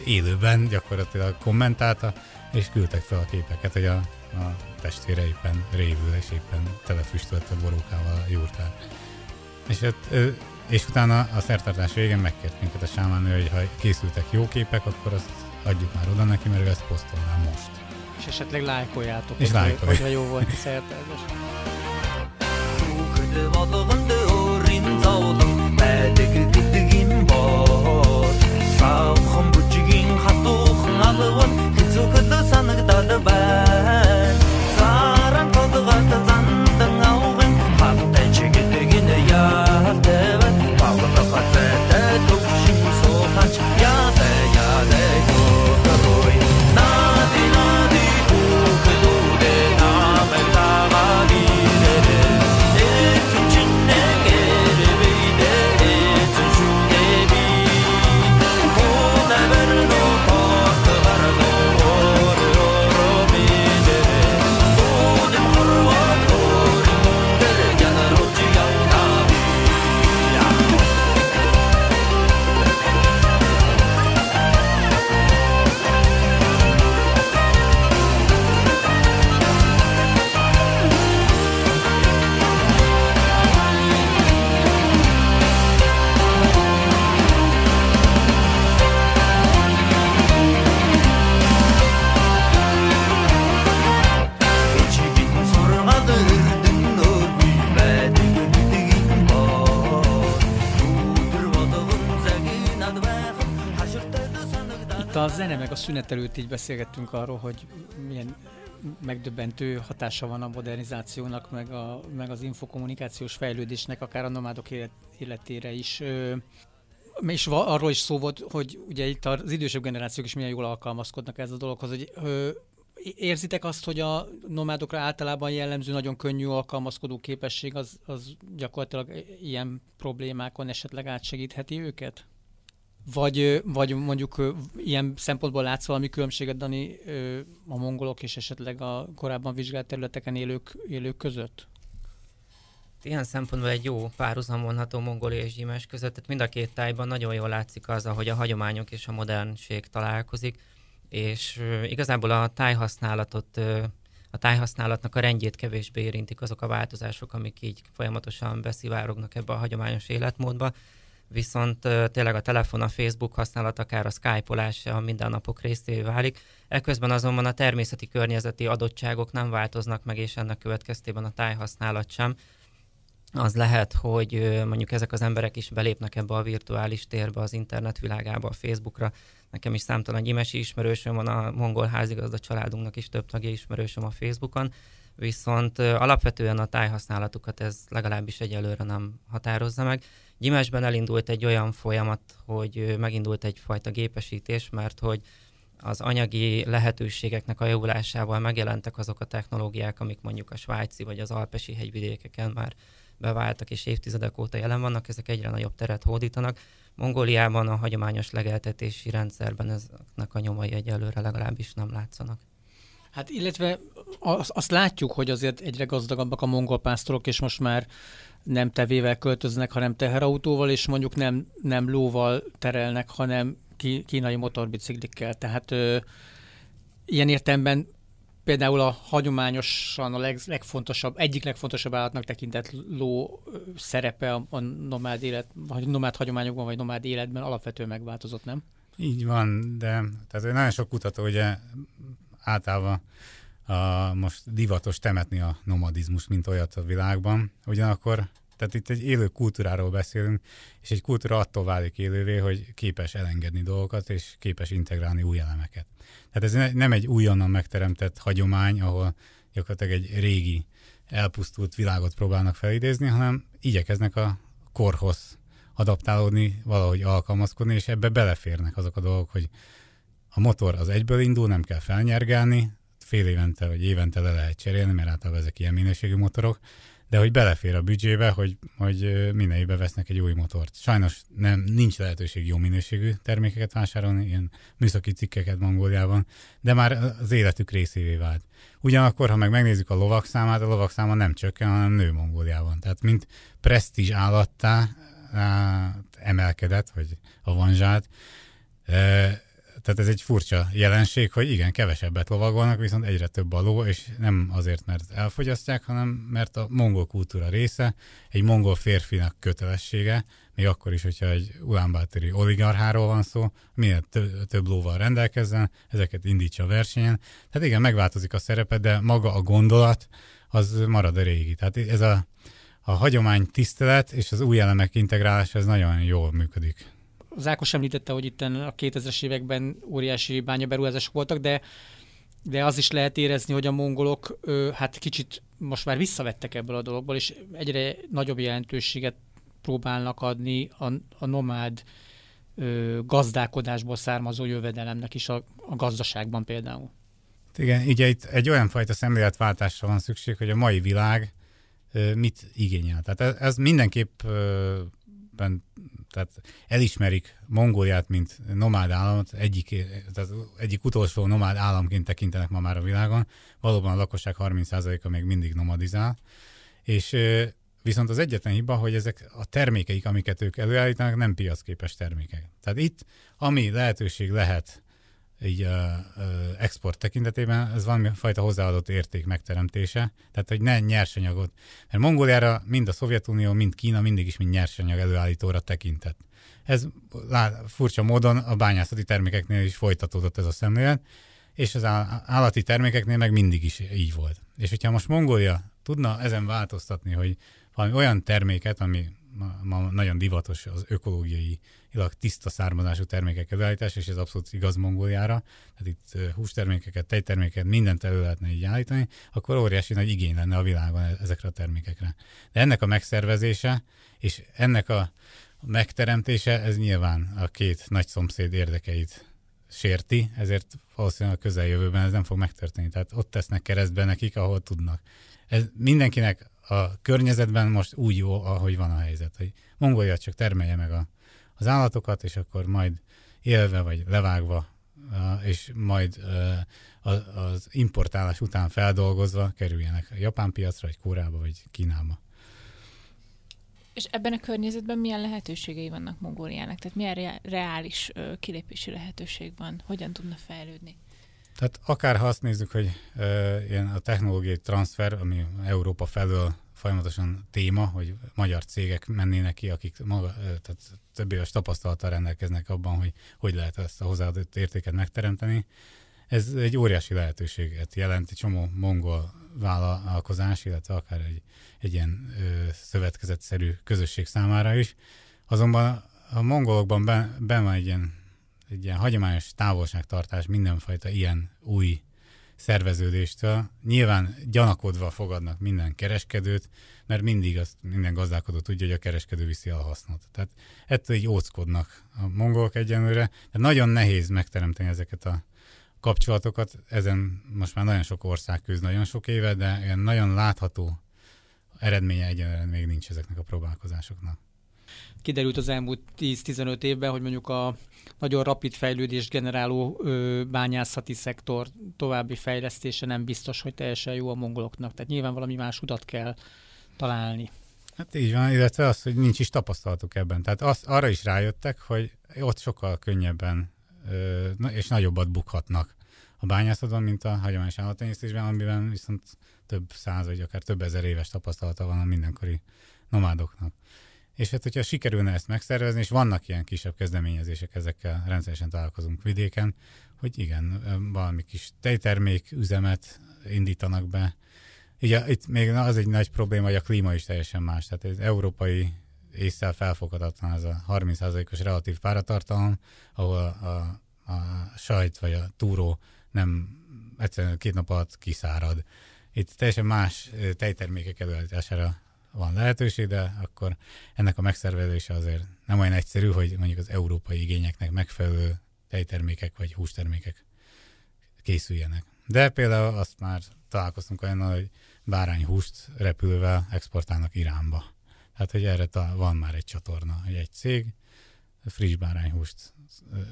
élőben gyakorlatilag kommentálta, és küldtek fel a képeket, hogy a, a testvére éppen révül, és éppen telefüstölt a borókával a jurtát. És, ott, és utána a szertartás végén megkért minket a sámánő, hogy ha készültek jó képek, akkor azt adjuk már oda neki, mert ő ezt posztolná most. És esetleg lájkoljátok, és hogy, hogyha jó volt a szertartás. Szünet előtt így beszélgettünk arról, hogy milyen megdöbbentő hatása van a modernizációnak, meg, a, meg az infokommunikációs fejlődésnek, akár a nomádok élet, életére is. És arról is szó volt, hogy ugye itt az idősebb generációk is milyen jól alkalmazkodnak ez a dologhoz, hogy érzitek azt, hogy a nomádokra általában jellemző nagyon könnyű alkalmazkodó képesség az, az gyakorlatilag ilyen problémákon esetleg átsegítheti őket? Vagy, vagy mondjuk ilyen szempontból látsz valami különbséget, Dani, a mongolok és esetleg a korábban vizsgált területeken élők, élők között? Ilyen szempontból egy jó párhuzam vonható Mongolia és Gyimás között, tehát mind a két tájban nagyon jól látszik az, hogy a hagyományok és a modernség találkozik, és igazából a tájhasználatot, a tájhasználatnak a rendjét kevésbé érintik azok a változások, amik így folyamatosan beszivárognak ebbe a hagyományos életmódba, viszont tényleg a telefon, a Facebook használat, akár a Skype-olás a mindennapok részévé válik. Ekközben azonban a természeti környezeti adottságok nem változnak meg, és ennek következtében a tájhasználat sem. Az lehet, hogy mondjuk ezek az emberek is belépnek ebbe a virtuális térbe, az internet világába, a Facebookra. Nekem is számtalan gyimesi ismerősöm van, a mongol házigazda családunknak is több tagja ismerősöm a Facebookon, viszont alapvetően a tájhasználatukat ez legalábbis egyelőre nem határozza meg. Gyimesben elindult egy olyan folyamat, hogy megindult egyfajta gépesítés, mert hogy az anyagi lehetőségeknek a javulásával megjelentek azok a technológiák, amik mondjuk a svájci vagy az alpesi hegyvidékeken már beváltak és évtizedek óta jelen vannak, ezek egyre nagyobb teret hódítanak. Mongóliában a hagyományos legeltetési rendszerben ezeknek a nyomai egyelőre legalábbis nem látszanak. Hát illetve azt látjuk, hogy azért egyre gazdagabbak a mongol pásztorok, és most már nem tevével költöznek, hanem teherautóval, és mondjuk nem, nem lóval terelnek, hanem kínai motorbiciklikkel. Tehát ö, ilyen értelemben például a hagyományosan a leg, legfontosabb, egyik legfontosabb állatnak tekintett ló szerepe a, a nomád élet, vagy nomád hagyományokban, vagy nomád életben alapvetően megváltozott, nem? Így van, de tehát nagyon sok kutató ugye általában a, most divatos temetni a nomadizmus, mint olyat a világban. Ugyanakkor, tehát itt egy élő kultúráról beszélünk, és egy kultúra attól válik élővé, hogy képes elengedni dolgokat, és képes integrálni új elemeket. Tehát ez nem egy újonnan megteremtett hagyomány, ahol gyakorlatilag egy régi, elpusztult világot próbálnak felidézni, hanem igyekeznek a korhoz adaptálódni, valahogy alkalmazkodni, és ebbe beleférnek azok a dolgok, hogy a motor az egyből indul, nem kell felnyergálni, fél évente vagy évente le lehet cserélni, mert általában ezek ilyen minőségű motorok, de hogy belefér a büdzsébe, hogy, hogy minden évben vesznek egy új motort. Sajnos nem, nincs lehetőség jó minőségű termékeket vásárolni, ilyen műszaki cikkeket Mongóliában, de már az életük részévé vált. Ugyanakkor, ha meg megnézzük a lovak számát, a lovak száma nem csökken, hanem nő Mongóliában. Tehát mint presztízs állattá emelkedett, vagy avanzsált, tehát ez egy furcsa jelenség, hogy igen, kevesebbet lovagolnak, viszont egyre több a ló, és nem azért, mert elfogyasztják, hanem mert a mongol kultúra része, egy mongol férfinak kötelessége, még akkor is, hogyha egy ulánbáteri oligarcháról van szó, minél tö- több lóval rendelkezzen, ezeket indítsa a versenyen. Tehát igen, megváltozik a szerepe, de maga a gondolat, az marad a régi. Tehát ez a, a hagyomány tisztelet és az új elemek integrálása, ez nagyon jól működik. Zákos említette, hogy itt a 2000-es években óriási bányaberuházások voltak, de de az is lehet érezni, hogy a mongolok hát kicsit most már visszavettek ebből a dologból, és egyre nagyobb jelentőséget próbálnak adni a, a nomád ö, gazdálkodásból származó jövedelemnek is a, a gazdaságban például. Igen, ugye itt egy olyan fajta szemléletváltásra van szükség, hogy a mai világ ö, mit igényel. Tehát ez, ez mindenképp ö, tehát elismerik Mongóliát, mint nomád államot, egyik, tehát egyik utolsó nomád államként tekintenek ma már a világon. Valóban a lakosság 30%-a még mindig nomadizál, és viszont az egyetlen hiba, hogy ezek a termékeik, amiket ők előállítanak, nem piacképes termékek. Tehát itt, ami lehetőség lehet így uh, export tekintetében, ez valami fajta hozzáadott érték megteremtése, tehát hogy ne nyersanyagot, mert Mongóliára mind a Szovjetunió, mind Kína mindig is mind nyersanyag előállítóra tekintett. Ez lá, furcsa módon a bányászati termékeknél is folytatódott ez a szemlélet, és az állati termékeknél meg mindig is így volt. És hogyha most Mongólia tudna ezen változtatni, hogy valami olyan terméket, ami ma nagyon divatos az ökológiai tiszta származású termékek előállítása, és ez abszolút igaz Mongóliára. Tehát itt hústermékeket, tejtermékeket, mindent elő lehetne így állítani, akkor óriási nagy igény lenne a világon e-, ezekre a termékekre. De ennek a megszervezése és ennek a megteremtése, ez nyilván a két nagy szomszéd érdekeit sérti, ezért valószínűleg a közeljövőben ez nem fog megtörténni. Tehát ott tesznek keresztbe nekik, ahol tudnak. Ez mindenkinek a környezetben most úgy jó, ahogy van a helyzet, hogy Mongolia csak termelje meg a, az állatokat, és akkor majd élve vagy levágva, és majd az importálás után feldolgozva kerüljenek a japán piacra, vagy Kórába, vagy Kínába. És ebben a környezetben milyen lehetőségei vannak Mongóliának? Tehát milyen reális kilépési lehetőség van? Hogyan tudna fejlődni? Tehát akár ha azt nézzük, hogy uh, ilyen a technológiai transfer, ami Európa felől folyamatosan téma, hogy magyar cégek mennének ki, akik maga, tehát több éves tapasztalattal rendelkeznek abban, hogy hogy lehet ezt a hozzáadott értéket megteremteni. Ez egy óriási lehetőséget jelent, egy csomó mongol vállalkozás, illetve akár egy, egy ilyen ö, szövetkezetszerű közösség számára is. Azonban a mongolokban ben, ben van egy ilyen, egy ilyen hagyományos távolságtartás mindenfajta ilyen új szerveződéstől. Nyilván gyanakodva fogadnak minden kereskedőt, mert mindig azt minden gazdálkodó tudja, hogy a kereskedő viszi a hasznot. Tehát ettől így óckodnak a mongolok egyenlőre. Tehát nagyon nehéz megteremteni ezeket a kapcsolatokat. Ezen most már nagyon sok ország küzd nagyon sok éve, de ilyen nagyon látható eredménye egyenlően még nincs ezeknek a próbálkozásoknak. Kiderült az elmúlt 10-15 évben, hogy mondjuk a nagyon rapid fejlődést generáló ö, bányászati szektor további fejlesztése nem biztos, hogy teljesen jó a mongoloknak. Tehát nyilván valami más utat kell találni. Hát így van, illetve az, hogy nincs is tapasztalatuk ebben. Tehát az, arra is rájöttek, hogy ott sokkal könnyebben ö, és nagyobbat bukhatnak a bányászatban, mint a hagyományos állattenyésztésben, amiben viszont több száz vagy akár több ezer éves tapasztalata van a mindenkori nomádoknak. És hát, hogyha sikerülne ezt megszervezni, és vannak ilyen kisebb kezdeményezések, ezekkel rendszeresen találkozunk vidéken, hogy igen, valami kis tejtermék üzemet indítanak be. Ugye itt még az egy nagy probléma, hogy a klíma is teljesen más. Tehát az európai észszel felfoghatatlan ez a 30%-os relatív páratartalom, ahol a, a, a sajt vagy a túró nem egyszerűen két nap alatt kiszárad. Itt teljesen más tejtermékek előállítására van lehetőség, de akkor ennek a megszervezése azért nem olyan egyszerű, hogy mondjuk az európai igényeknek megfelelő tejtermékek vagy hústermékek készüljenek. De például azt már találkoztunk olyan, hogy bárányhúst repülővel exportálnak Iránba. Tehát, hogy erre van már egy csatorna, hogy egy cég friss bárányhúst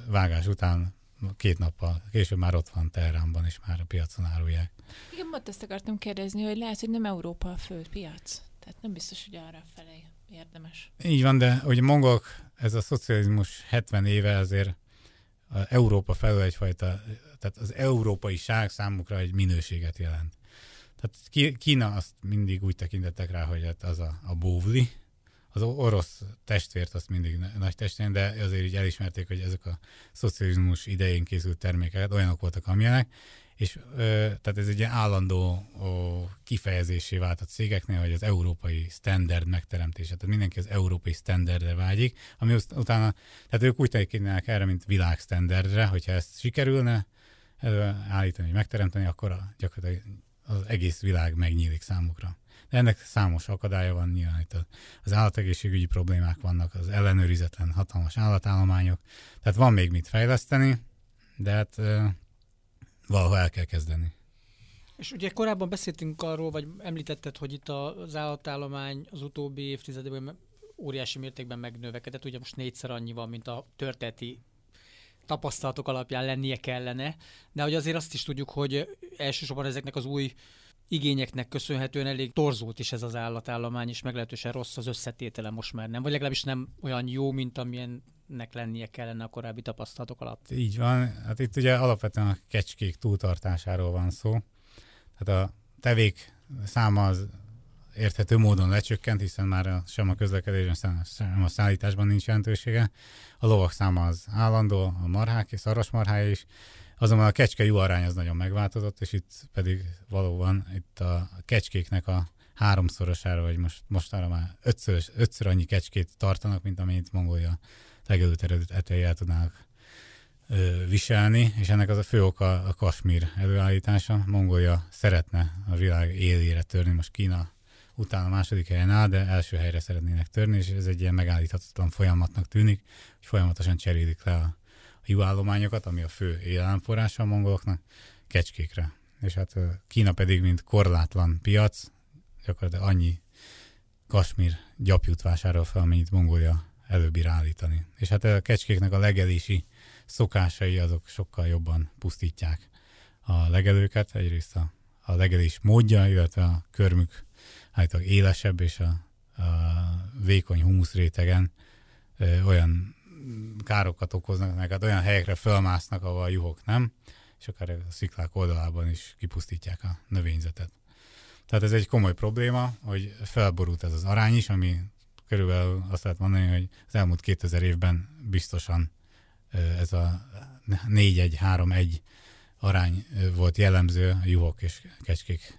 vágás után két nappal később már ott van Teheránban, és már a piacon árulják. Igen, ott ezt akartam kérdezni, hogy lehet, hogy nem Európa a fő piac. Tehát nem biztos, hogy arra felé érdemes. Így van, de hogy mongolok, ez a szocializmus 70 éve azért a Európa felől egyfajta, tehát az európai ság számukra egy minőséget jelent. Tehát Kína azt mindig úgy tekintettek rá, hogy hát az a, a bóvli, az orosz testvért azt mindig nagy testvén, de azért így elismerték, hogy ezek a szocializmus idején készült termékek olyanok voltak, amilyenek, és ö, tehát ez egy ilyen állandó ó, kifejezésé vált a cégeknél, hogy az európai standard megteremtése, tehát mindenki az európai standardre vágyik, ami utána, tehát ők úgy tekintenek erre, mint világstandardre, hogyha ezt sikerülne állítani, megteremteni, akkor a, gyakorlatilag az egész világ megnyílik számukra. De ennek számos akadálya van, nyilván itt az állategészségügyi problémák vannak, az ellenőrizetlen hatalmas állatállományok, tehát van még mit fejleszteni, de hát valahol el kell kezdeni. És ugye korábban beszéltünk arról, vagy említetted, hogy itt az állatállomány az utóbbi évtizedekben óriási mértékben megnövekedett, ugye most négyszer annyi van, mint a történeti tapasztalatok alapján lennie kellene, de hogy azért azt is tudjuk, hogy elsősorban ezeknek az új igényeknek köszönhetően elég torzult is ez az állatállomány, és meglehetősen rossz az összetétele most már nem, vagy legalábbis nem olyan jó, mint amilyennek lennie kellene a korábbi tapasztalatok alatt. Így van, hát itt ugye alapvetően a kecskék túltartásáról van szó. Tehát a tevék száma az érthető módon lecsökkent, hiszen már a, sem a közlekedésben, sem a szállításban nincs jelentősége. A lovak száma az állandó, a marhák és szarvasmarhája is, Azonban a kecske jó arány az nagyon megváltozott, és itt pedig valóban itt a kecskéknek a háromszorosára, vagy most, mostanra már ötször, ötször annyi kecskét tartanak, mint amennyit Mongolia legelőtt ö, viselni, és ennek az a fő oka a Kasmír előállítása. Mongolia szeretne a világ élére törni, most Kína utána a második helyen áll, de első helyre szeretnének törni, és ez egy ilyen megállíthatatlan folyamatnak tűnik, hogy folyamatosan cserélik le a juhállományokat, ami a fő élelemforrása a mongoloknak, kecskékre. És hát Kína pedig, mint korlátlan piac, gyakorlatilag annyi Kasmír gyapjút vásárol fel, amennyit Mongolia előbír állítani. És hát a kecskéknek a legelési szokásai azok sokkal jobban pusztítják a legelőket. Egyrészt a, a legelés módja, illetve a körmük állítólag élesebb, és a, a vékony humuszrétegen ö, olyan károkat okoznak, meg hát olyan helyekre felmásznak, ahol a juhok nem, és akár a sziklák oldalában is kipusztítják a növényzetet. Tehát ez egy komoly probléma, hogy felborult ez az arány is, ami körülbelül azt lehet mondani, hogy az elmúlt 2000 évben biztosan ez a 4-1-3-1 arány volt jellemző a juhok és kecskék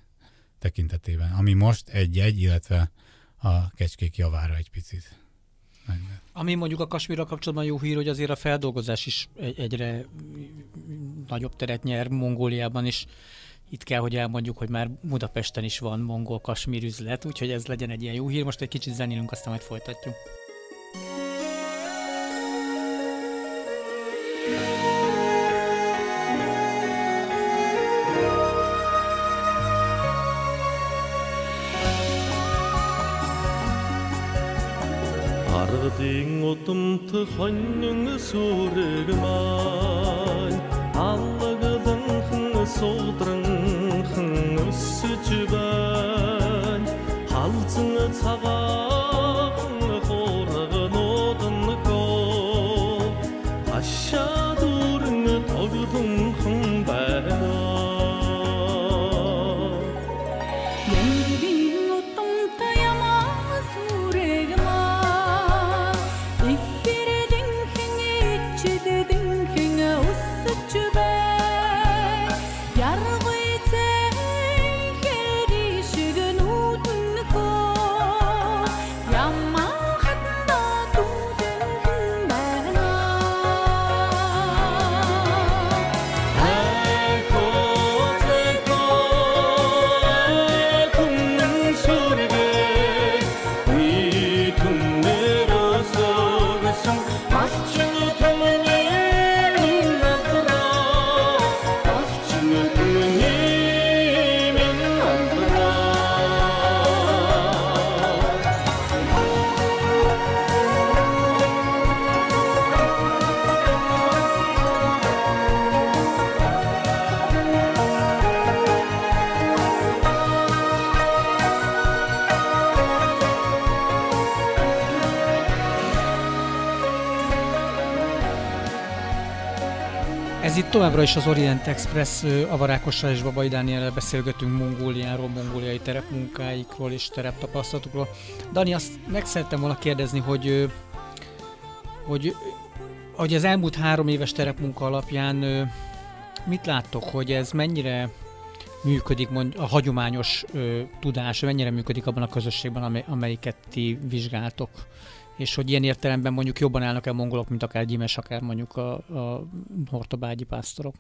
tekintetében, ami most egy-egy, illetve a kecskék javára egy picit. Ami mondjuk a Kasmírral kapcsolatban jó hír, hogy azért a feldolgozás is egyre nagyobb teret nyer Mongóliában is itt kell, hogy elmondjuk, hogy már Budapesten is van mongol kasmír üzlet, úgyhogy ez legyen egy ilyen jó hír. Most egy kicsit zenélünk, aztán majd folytatjuk. Arding otum tıxanyın sürgman аллыгылың содырың өссүчү бай халзыңы цагай Ez itt továbbra is az Orient Express Avarákossal és Babai Dániellel beszélgetünk Mongóliáról, mongóliai terepmunkáikról és tereptapasztalatokról. Dani, azt meg szerettem volna kérdezni, hogy, hogy, hogy az elmúlt három éves terepmunka alapján mit láttok, hogy ez mennyire működik mond, a hagyományos ö, tudás, mennyire működik abban a közösségben, amely, amelyiket ti vizsgáltok? És hogy ilyen értelemben mondjuk jobban állnak el mongolok, mint akár Gyimes, akár mondjuk a, a hortobágyi pásztorok.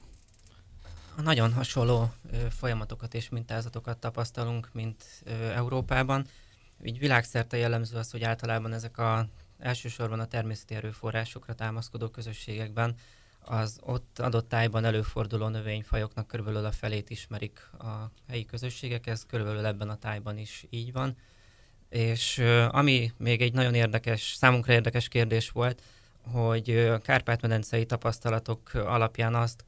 Nagyon hasonló ö, folyamatokat és mintázatokat tapasztalunk, mint ö, Európában. Így világszerte jellemző az, hogy általában ezek a elsősorban a természeti erőforrásokra támaszkodó közösségekben az ott adott tájban előforduló növényfajoknak körülbelül a felét ismerik a helyi közösségek, ez körülbelül ebben a tájban is így van. És ami még egy nagyon érdekes, számunkra érdekes kérdés volt, hogy Kárpát-medencei tapasztalatok alapján azt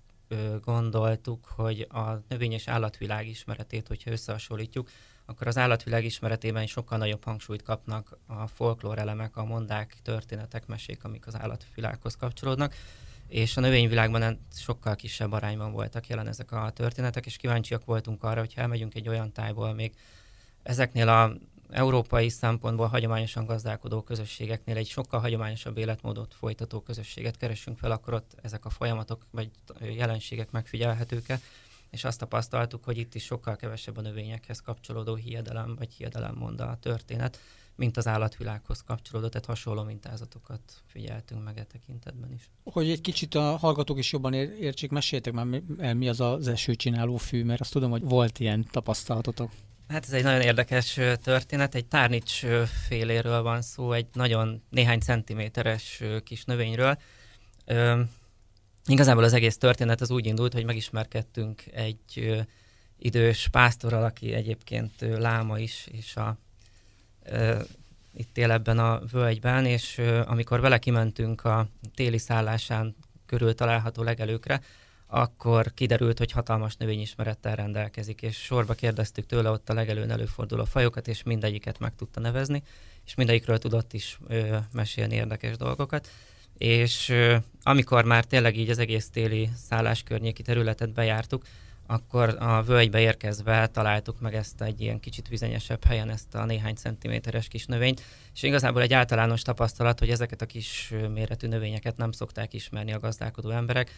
gondoltuk, hogy a növény és állatvilág ismeretét, hogyha összehasonlítjuk, akkor az állatvilág ismeretében sokkal nagyobb hangsúlyt kapnak a folklór elemek, a mondák, történetek, mesék, amik az állatvilághoz kapcsolódnak, és a növényvilágban sokkal kisebb arányban voltak jelen ezek a történetek, és kíváncsiak voltunk arra, hogy elmegyünk egy olyan tájból még ezeknél a európai szempontból hagyományosan gazdálkodó közösségeknél egy sokkal hagyományosabb életmódot folytató közösséget keresünk fel, akkor ott ezek a folyamatok vagy jelenségek megfigyelhetők-e. és azt tapasztaltuk, hogy itt is sokkal kevesebb a növényekhez kapcsolódó hiedelem, vagy hiedelem mond a történet, mint az állatvilághoz kapcsolódó, tehát hasonló mintázatokat figyeltünk meg e tekintetben is. Hogy egy kicsit a hallgatók is jobban ér- értsék, meséljetek már mi- mi az az esőcsináló fű, mert azt tudom, hogy volt ilyen tapasztalatotok. Hát ez egy nagyon érdekes történet, egy tárnics féléről van szó, egy nagyon néhány centiméteres kis növényről. Igazából az egész történet az úgy indult, hogy megismerkedtünk egy idős pásztorral, aki egyébként láma is, és a, ö, itt él ebben a völgyben, és ö, amikor vele kimentünk a téli szállásán körül található legelőkre, akkor kiderült, hogy hatalmas növényismerettel rendelkezik, és sorba kérdeztük tőle ott a legelőn előforduló fajokat, és mindegyiket meg tudta nevezni, és mindegyikről tudott is ö, mesélni érdekes dolgokat. És ö, amikor már tényleg így az egész téli szállás környéki területet bejártuk, akkor a völgybe érkezve találtuk meg ezt egy ilyen kicsit vizenyesebb helyen, ezt a néhány centiméteres kis növényt, és igazából egy általános tapasztalat, hogy ezeket a kis méretű növényeket nem szokták ismerni a gazdálkodó emberek,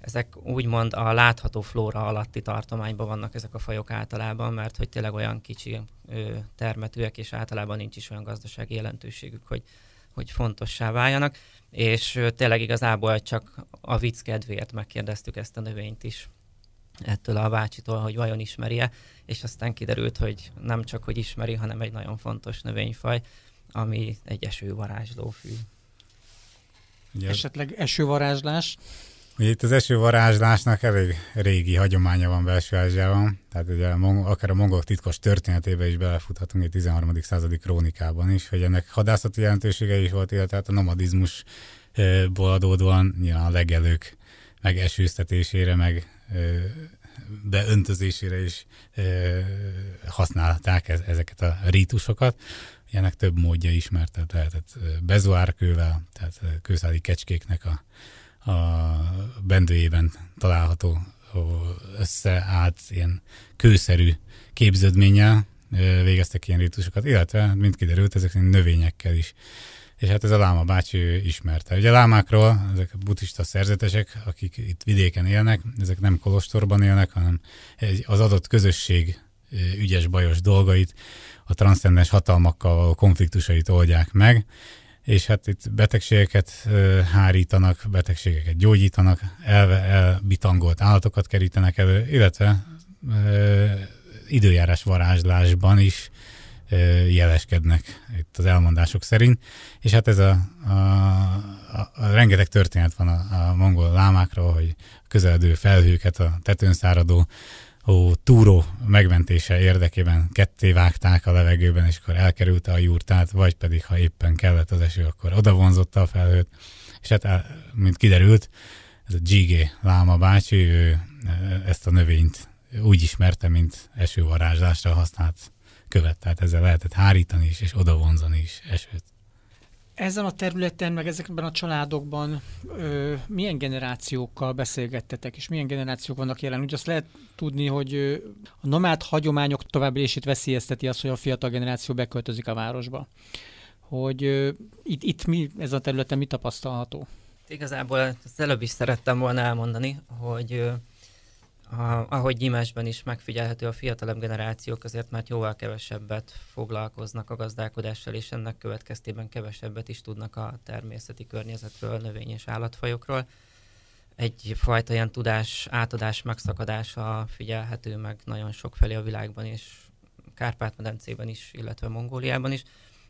ezek úgymond a látható flóra alatti tartományban vannak ezek a fajok általában, mert hogy tényleg olyan kicsi ö, termetűek, és általában nincs is olyan gazdasági jelentőségük, hogy, hogy fontossá váljanak. És ö, tényleg igazából csak a vicc kedvéért megkérdeztük ezt a növényt is ettől a bácsitól, hogy vajon ismeri-e, és aztán kiderült, hogy nem csak, hogy ismeri, hanem egy nagyon fontos növényfaj, ami egy esővarázslófű. Ugye, Esetleg esővarázslás. Ugye itt az esővarázslásnak elég régi hagyománya van belső Ázsiában, tehát ugye akár a mongolok titkos történetébe is belefuthatunk egy 13. századi krónikában is, hogy ennek hadászati jelentősége is volt, illetve hát a nomadizmusból adódóan nyilván a legelők meg esőztetésére, meg beöntözésére is használták ez, ezeket a rítusokat. Ennek több módja ismert, tehát lehetett ö, bezoárkővel, tehát kőszáli kecskéknek a, a bendőjében található összeállt ilyen kőszerű képződménnyel végeztek ilyen rítusokat, illetve, mint kiderült, ezek növényekkel is. És hát ez a láma bácsi ismerte. Ugye a lámákról, ezek a buddhista szerzetesek, akik itt vidéken élnek, ezek nem kolostorban élnek, hanem az adott közösség ö, ügyes, bajos dolgait, a transzcendens hatalmakkal való konfliktusait oldják meg, és hát itt betegségeket hárítanak, betegségeket gyógyítanak, elve, elbitangolt állatokat kerítenek elő, illetve időjárás varázslásban is jeleskednek itt az elmondások szerint, és hát ez a, a, a, a rengeteg történet van a, a mongol lámákról, hogy közeledő felhőket a tetőn száradó ó, túró megmentése érdekében ketté vágták a levegőben, és akkor elkerülte a jurtát, vagy pedig, ha éppen kellett az eső, akkor oda vonzotta a felhőt. És hát, mint kiderült, ez a GG láma bácsi, ő e, ezt a növényt úgy ismerte, mint esővarázslásra használt követ. Tehát ezzel lehetett hárítani is, és oda vonzani is esőt. Ezen a területen, meg ezekben a családokban ö, milyen generációkkal beszélgettetek, és milyen generációk vannak jelen? Ugye azt lehet tudni, hogy ö, a nomád hagyományok továbbélését veszélyezteti az, hogy a fiatal generáció beköltözik a városba. Hogy ö, itt, itt mi, ezen a területen mi tapasztalható? Igazából ezt előbb is szerettem volna elmondani, hogy ahogy Gyimesben is megfigyelhető, a fiatalabb generációk azért már jóval kevesebbet foglalkoznak a gazdálkodással, és ennek következtében kevesebbet is tudnak a természeti környezetről, növény- és állatfajokról. Egyfajta ilyen tudás, átadás, megszakadása figyelhető meg nagyon sok felé a világban, és Kárpát-medencében is, illetve Mongóliában is.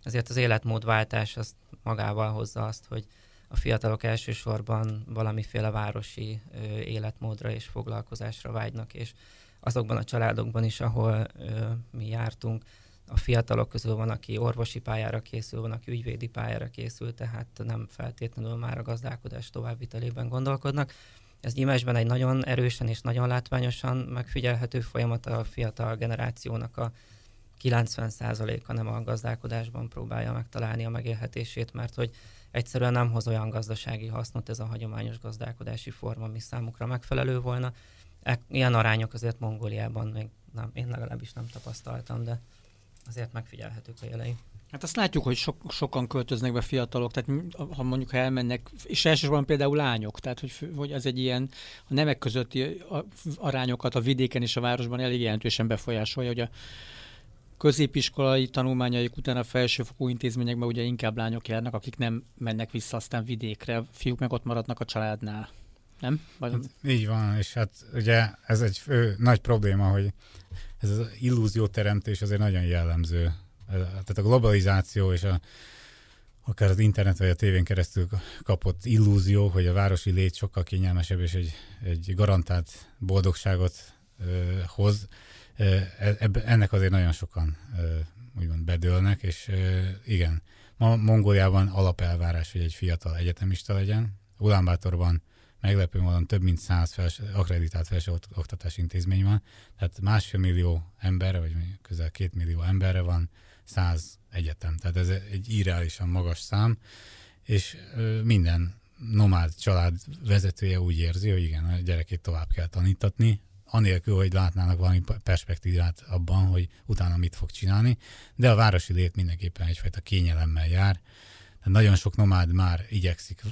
Ezért az életmódváltás az magával hozza azt, hogy a fiatalok elsősorban valamiféle városi ö, életmódra és foglalkozásra vágynak, és azokban a családokban is, ahol ö, mi jártunk, a fiatalok közül van, aki orvosi pályára készül, van, aki ügyvédi pályára készül, tehát nem feltétlenül már a gazdálkodás továbbvitelében gondolkodnak. Ez Gyimesben egy nagyon erősen és nagyon látványosan megfigyelhető folyamat a fiatal generációnak a 90%-a nem a gazdálkodásban próbálja megtalálni a megélhetését, mert hogy egyszerűen nem hoz olyan gazdasági hasznot ez a hagyományos gazdálkodási forma, ami számukra megfelelő volna. E- Ilyen arányok azért Mongóliában még nem, én legalábbis nem tapasztaltam, de azért megfigyelhetők a jelei. Hát azt látjuk, hogy sok, sokan költöznek be fiatalok, tehát ha mondjuk ha elmennek, és elsősorban például lányok, tehát hogy, hogy ez egy ilyen a nemek közötti arányokat a vidéken és a városban elég jelentősen befolyásolja, hogy a középiskolai tanulmányaik után a felsőfokú intézményekben ugye inkább lányok járnak, akik nem mennek vissza aztán vidékre, fiúk meg ott maradnak a családnál. Nem? Vagy, Hát, így van, és hát ugye ez egy fő, nagy probléma, hogy ez az illúzióteremtés azért nagyon jellemző. Tehát a globalizáció és a, akár az internet vagy a tévén keresztül kapott illúzió, hogy a városi lét sokkal kényelmesebb és egy, egy garantált boldogságot ö, hoz, eb, ennek azért nagyon sokan úgymond bedőlnek, és igen, ma Mongóliában alapelvárás, hogy egy fiatal egyetemista legyen, Ulánbátorban meglepő módon több mint száz fels, akreditált felsőoktatási intézmény van, tehát másfél millió emberre, vagy közel két millió emberre van száz egyetem. Tehát ez egy irreálisan magas szám, és minden nomád család vezetője úgy érzi, hogy igen, a gyerekét tovább kell tanítatni, anélkül, hogy látnának valami perspektívát abban, hogy utána mit fog csinálni, de a városi lét mindenképpen egyfajta kényelemmel jár, tehát nagyon sok nomád már igyekszik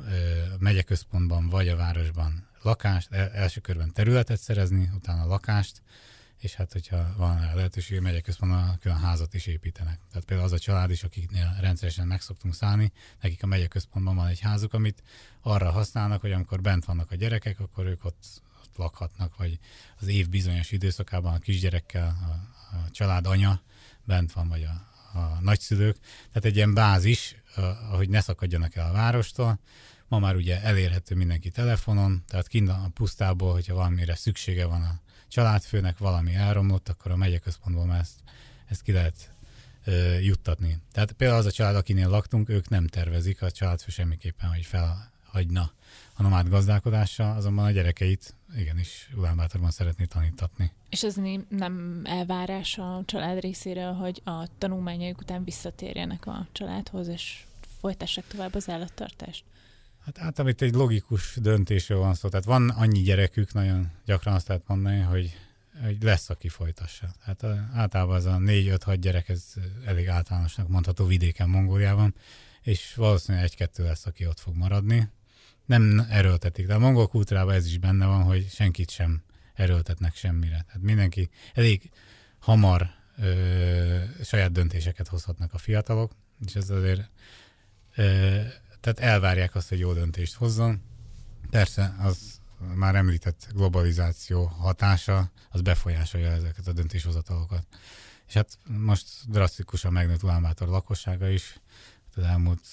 megyeközpontban vagy a városban lakást, el- első körben területet szerezni, utána lakást, és hát, hogyha van rá lehetőség, megyeközpontban külön házat is építenek. Tehát például az a család is, akiknél rendszeresen meg szoktunk szállni, nekik a megyeközpontban van egy házuk, amit arra használnak, hogy amikor bent vannak a gyerekek, akkor ők ott lakhatnak, vagy az év bizonyos időszakában a kisgyerekkel a, a család anya bent van, vagy a, a nagyszülők. Tehát egy ilyen bázis, ahogy ne szakadjanak el a várostól. Ma már ugye elérhető mindenki telefonon, tehát kint a pusztából, hogyha valamire szüksége van a családfőnek, valami elromlott, akkor a megyeközpontból már ezt, ezt ki lehet ö, juttatni. Tehát például az a család, akinél laktunk, ők nem tervezik a családfő semmiképpen, hogy felhagyna a nomád gazdálkodással, azonban a gyerekeit igenis Ulánbátorban szeretné tanítatni. És ez nem elvárás a család részéről, hogy a tanulmányaik után visszatérjenek a családhoz, és folytassák tovább az állattartást. Hát általában itt egy logikus döntésről van szó. Tehát van annyi gyerekük, nagyon gyakran azt lehet mondani, hogy, hogy lesz, aki folytassa. Hát általában az a 4-5-6 gyerek, ez elég általánosnak mondható vidéken, Mongóliában, és valószínűleg egy-kettő lesz, aki ott fog maradni. Nem erőltetik, de a mongol kultúrában ez is benne van, hogy senkit sem erőltetnek semmire. Tehát mindenki elég hamar ö, saját döntéseket hozhatnak a fiatalok, és ez azért ö, tehát elvárják azt, hogy jó döntést hozzon. Persze, az már említett globalizáció hatása, az befolyásolja ezeket a döntéshozatalokat. És hát most drasztikusan megnőtt Ulánbátor lakossága is. Az elmúlt,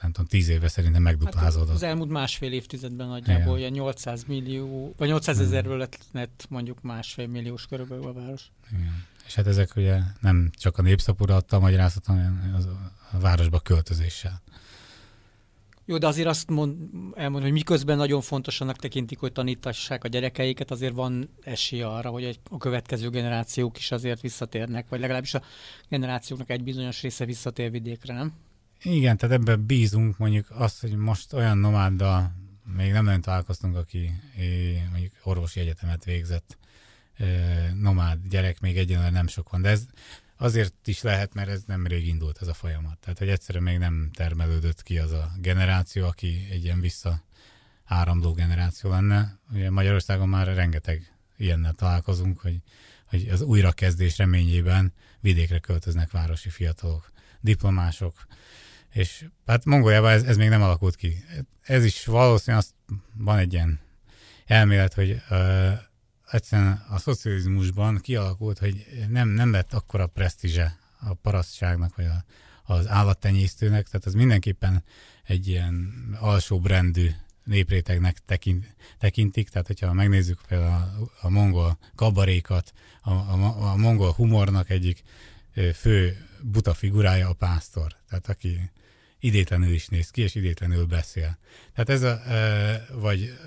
nem tudom, tíz évben szerintem hát megduplázódott. az elmúlt másfél évtizedben nagyjából ilyen 800 millió, vagy 800 ezerről lett, mondjuk másfél milliós körülbelül a város. Igen. És hát ezek ugye nem csak a népszapura adta a magyarázat, hanem az a városba költözéssel. Jó, de azért azt mond, elmondom, hogy miközben nagyon fontos annak tekintik, hogy tanítassák a gyerekeiket, azért van esély arra, hogy egy, a következő generációk is azért visszatérnek, vagy legalábbis a generációknak egy bizonyos része visszatér vidékre, nem? Igen, tehát ebben bízunk mondjuk azt, hogy most olyan nomáddal még nem nagyon találkoztunk, aki mondjuk orvosi egyetemet végzett nomád gyerek, még egyenlően nem sok van, de ez azért is lehet, mert ez nem rég indult ez a folyamat. Tehát, hogy egyszerűen még nem termelődött ki az a generáció, aki egy ilyen vissza áramló generáció lenne. Ugye Magyarországon már rengeteg ilyennel találkozunk, hogy, hogy az újrakezdés reményében vidékre költöznek városi fiatalok, diplomások, és hát Mongóliában ez, ez még nem alakult ki. Ez is valószínűleg azt van egy ilyen elmélet, hogy uh, egyszerűen a szocializmusban kialakult, hogy nem, nem lett akkora presztízse a parasztságnak, vagy a, az állattenyésztőnek, tehát az mindenképpen egy ilyen alsóbb rendű néprétegnek tekint, tekintik, tehát hogyha megnézzük például a, a mongol kabarékat, a, a, a mongol humornak egyik fő buta figurája a pásztor, tehát aki idétlenül is néz ki, és idétlenül beszél. Tehát ez a, vagy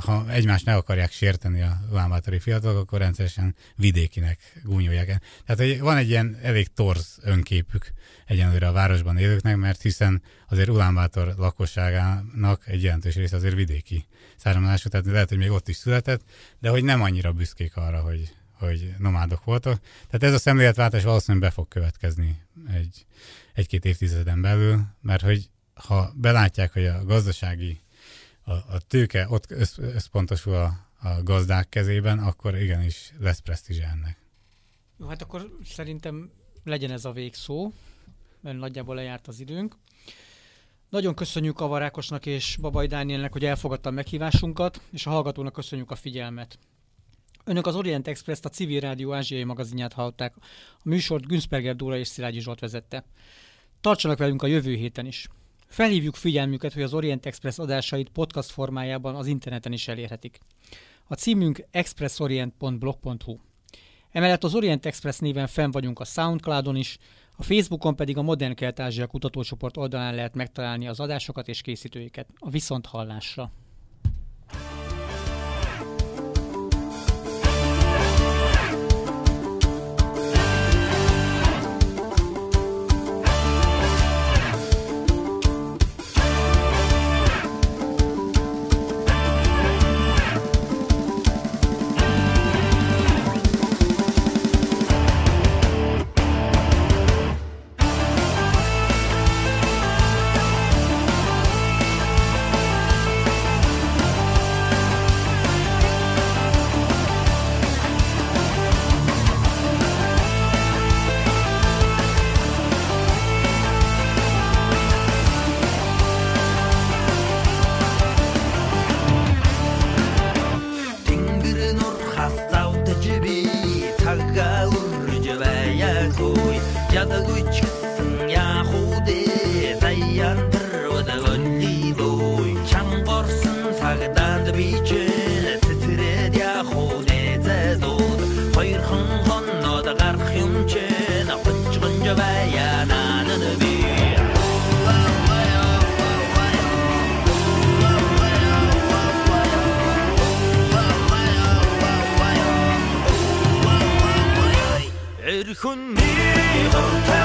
ha egymást meg akarják sérteni a lámbátori fiatalok, akkor rendszeresen vidékinek gúnyolják. Tehát van egy ilyen elég torz önképük egyenlőre a városban élőknek, mert hiszen azért Ulánbátor lakosságának egy jelentős része azért vidéki származású, tehát lehet, hogy még ott is született, de hogy nem annyira büszkék arra, hogy, hogy nomádok voltak. Tehát ez a szemléletváltás valószínűleg be fog következni egy, egy-két évtizeden belül, mert hogy ha belátják, hogy a gazdasági, a, a tőke ott össz, összpontosul a, a gazdák kezében, akkor igenis lesz presztízse ennek. Jó, hát akkor szerintem legyen ez a végszó, mert nagyjából lejárt az időnk. Nagyon köszönjük a Varákosnak és Babai Dánielnek, hogy elfogadta a meghívásunkat, és a hallgatónak köszönjük a figyelmet. Önök az Orient Express-t a Civil Rádió ázsiai magazinját hallották. A műsort Günzberger Dóra és Szilágyi Zsolt vezette. Tartsanak velünk a jövő héten is. Felhívjuk figyelmüket, hogy az Orient Express adásait podcast formájában az interneten is elérhetik. A címünk expressorient.blog.hu. Emellett az Orient Express néven fenn vagyunk a Soundcloudon is, a Facebookon pedig a Modern Kelet-Ázsia kutatócsoport oldalán lehet megtalálni az adásokat és készítőiket. A viszont hallásra! бичээд тэтрээд яхуу нээзэд ууд хоёр хон хоноод гарах юм чэн? Апчгонж байя нанад би Эрхүнний гомтой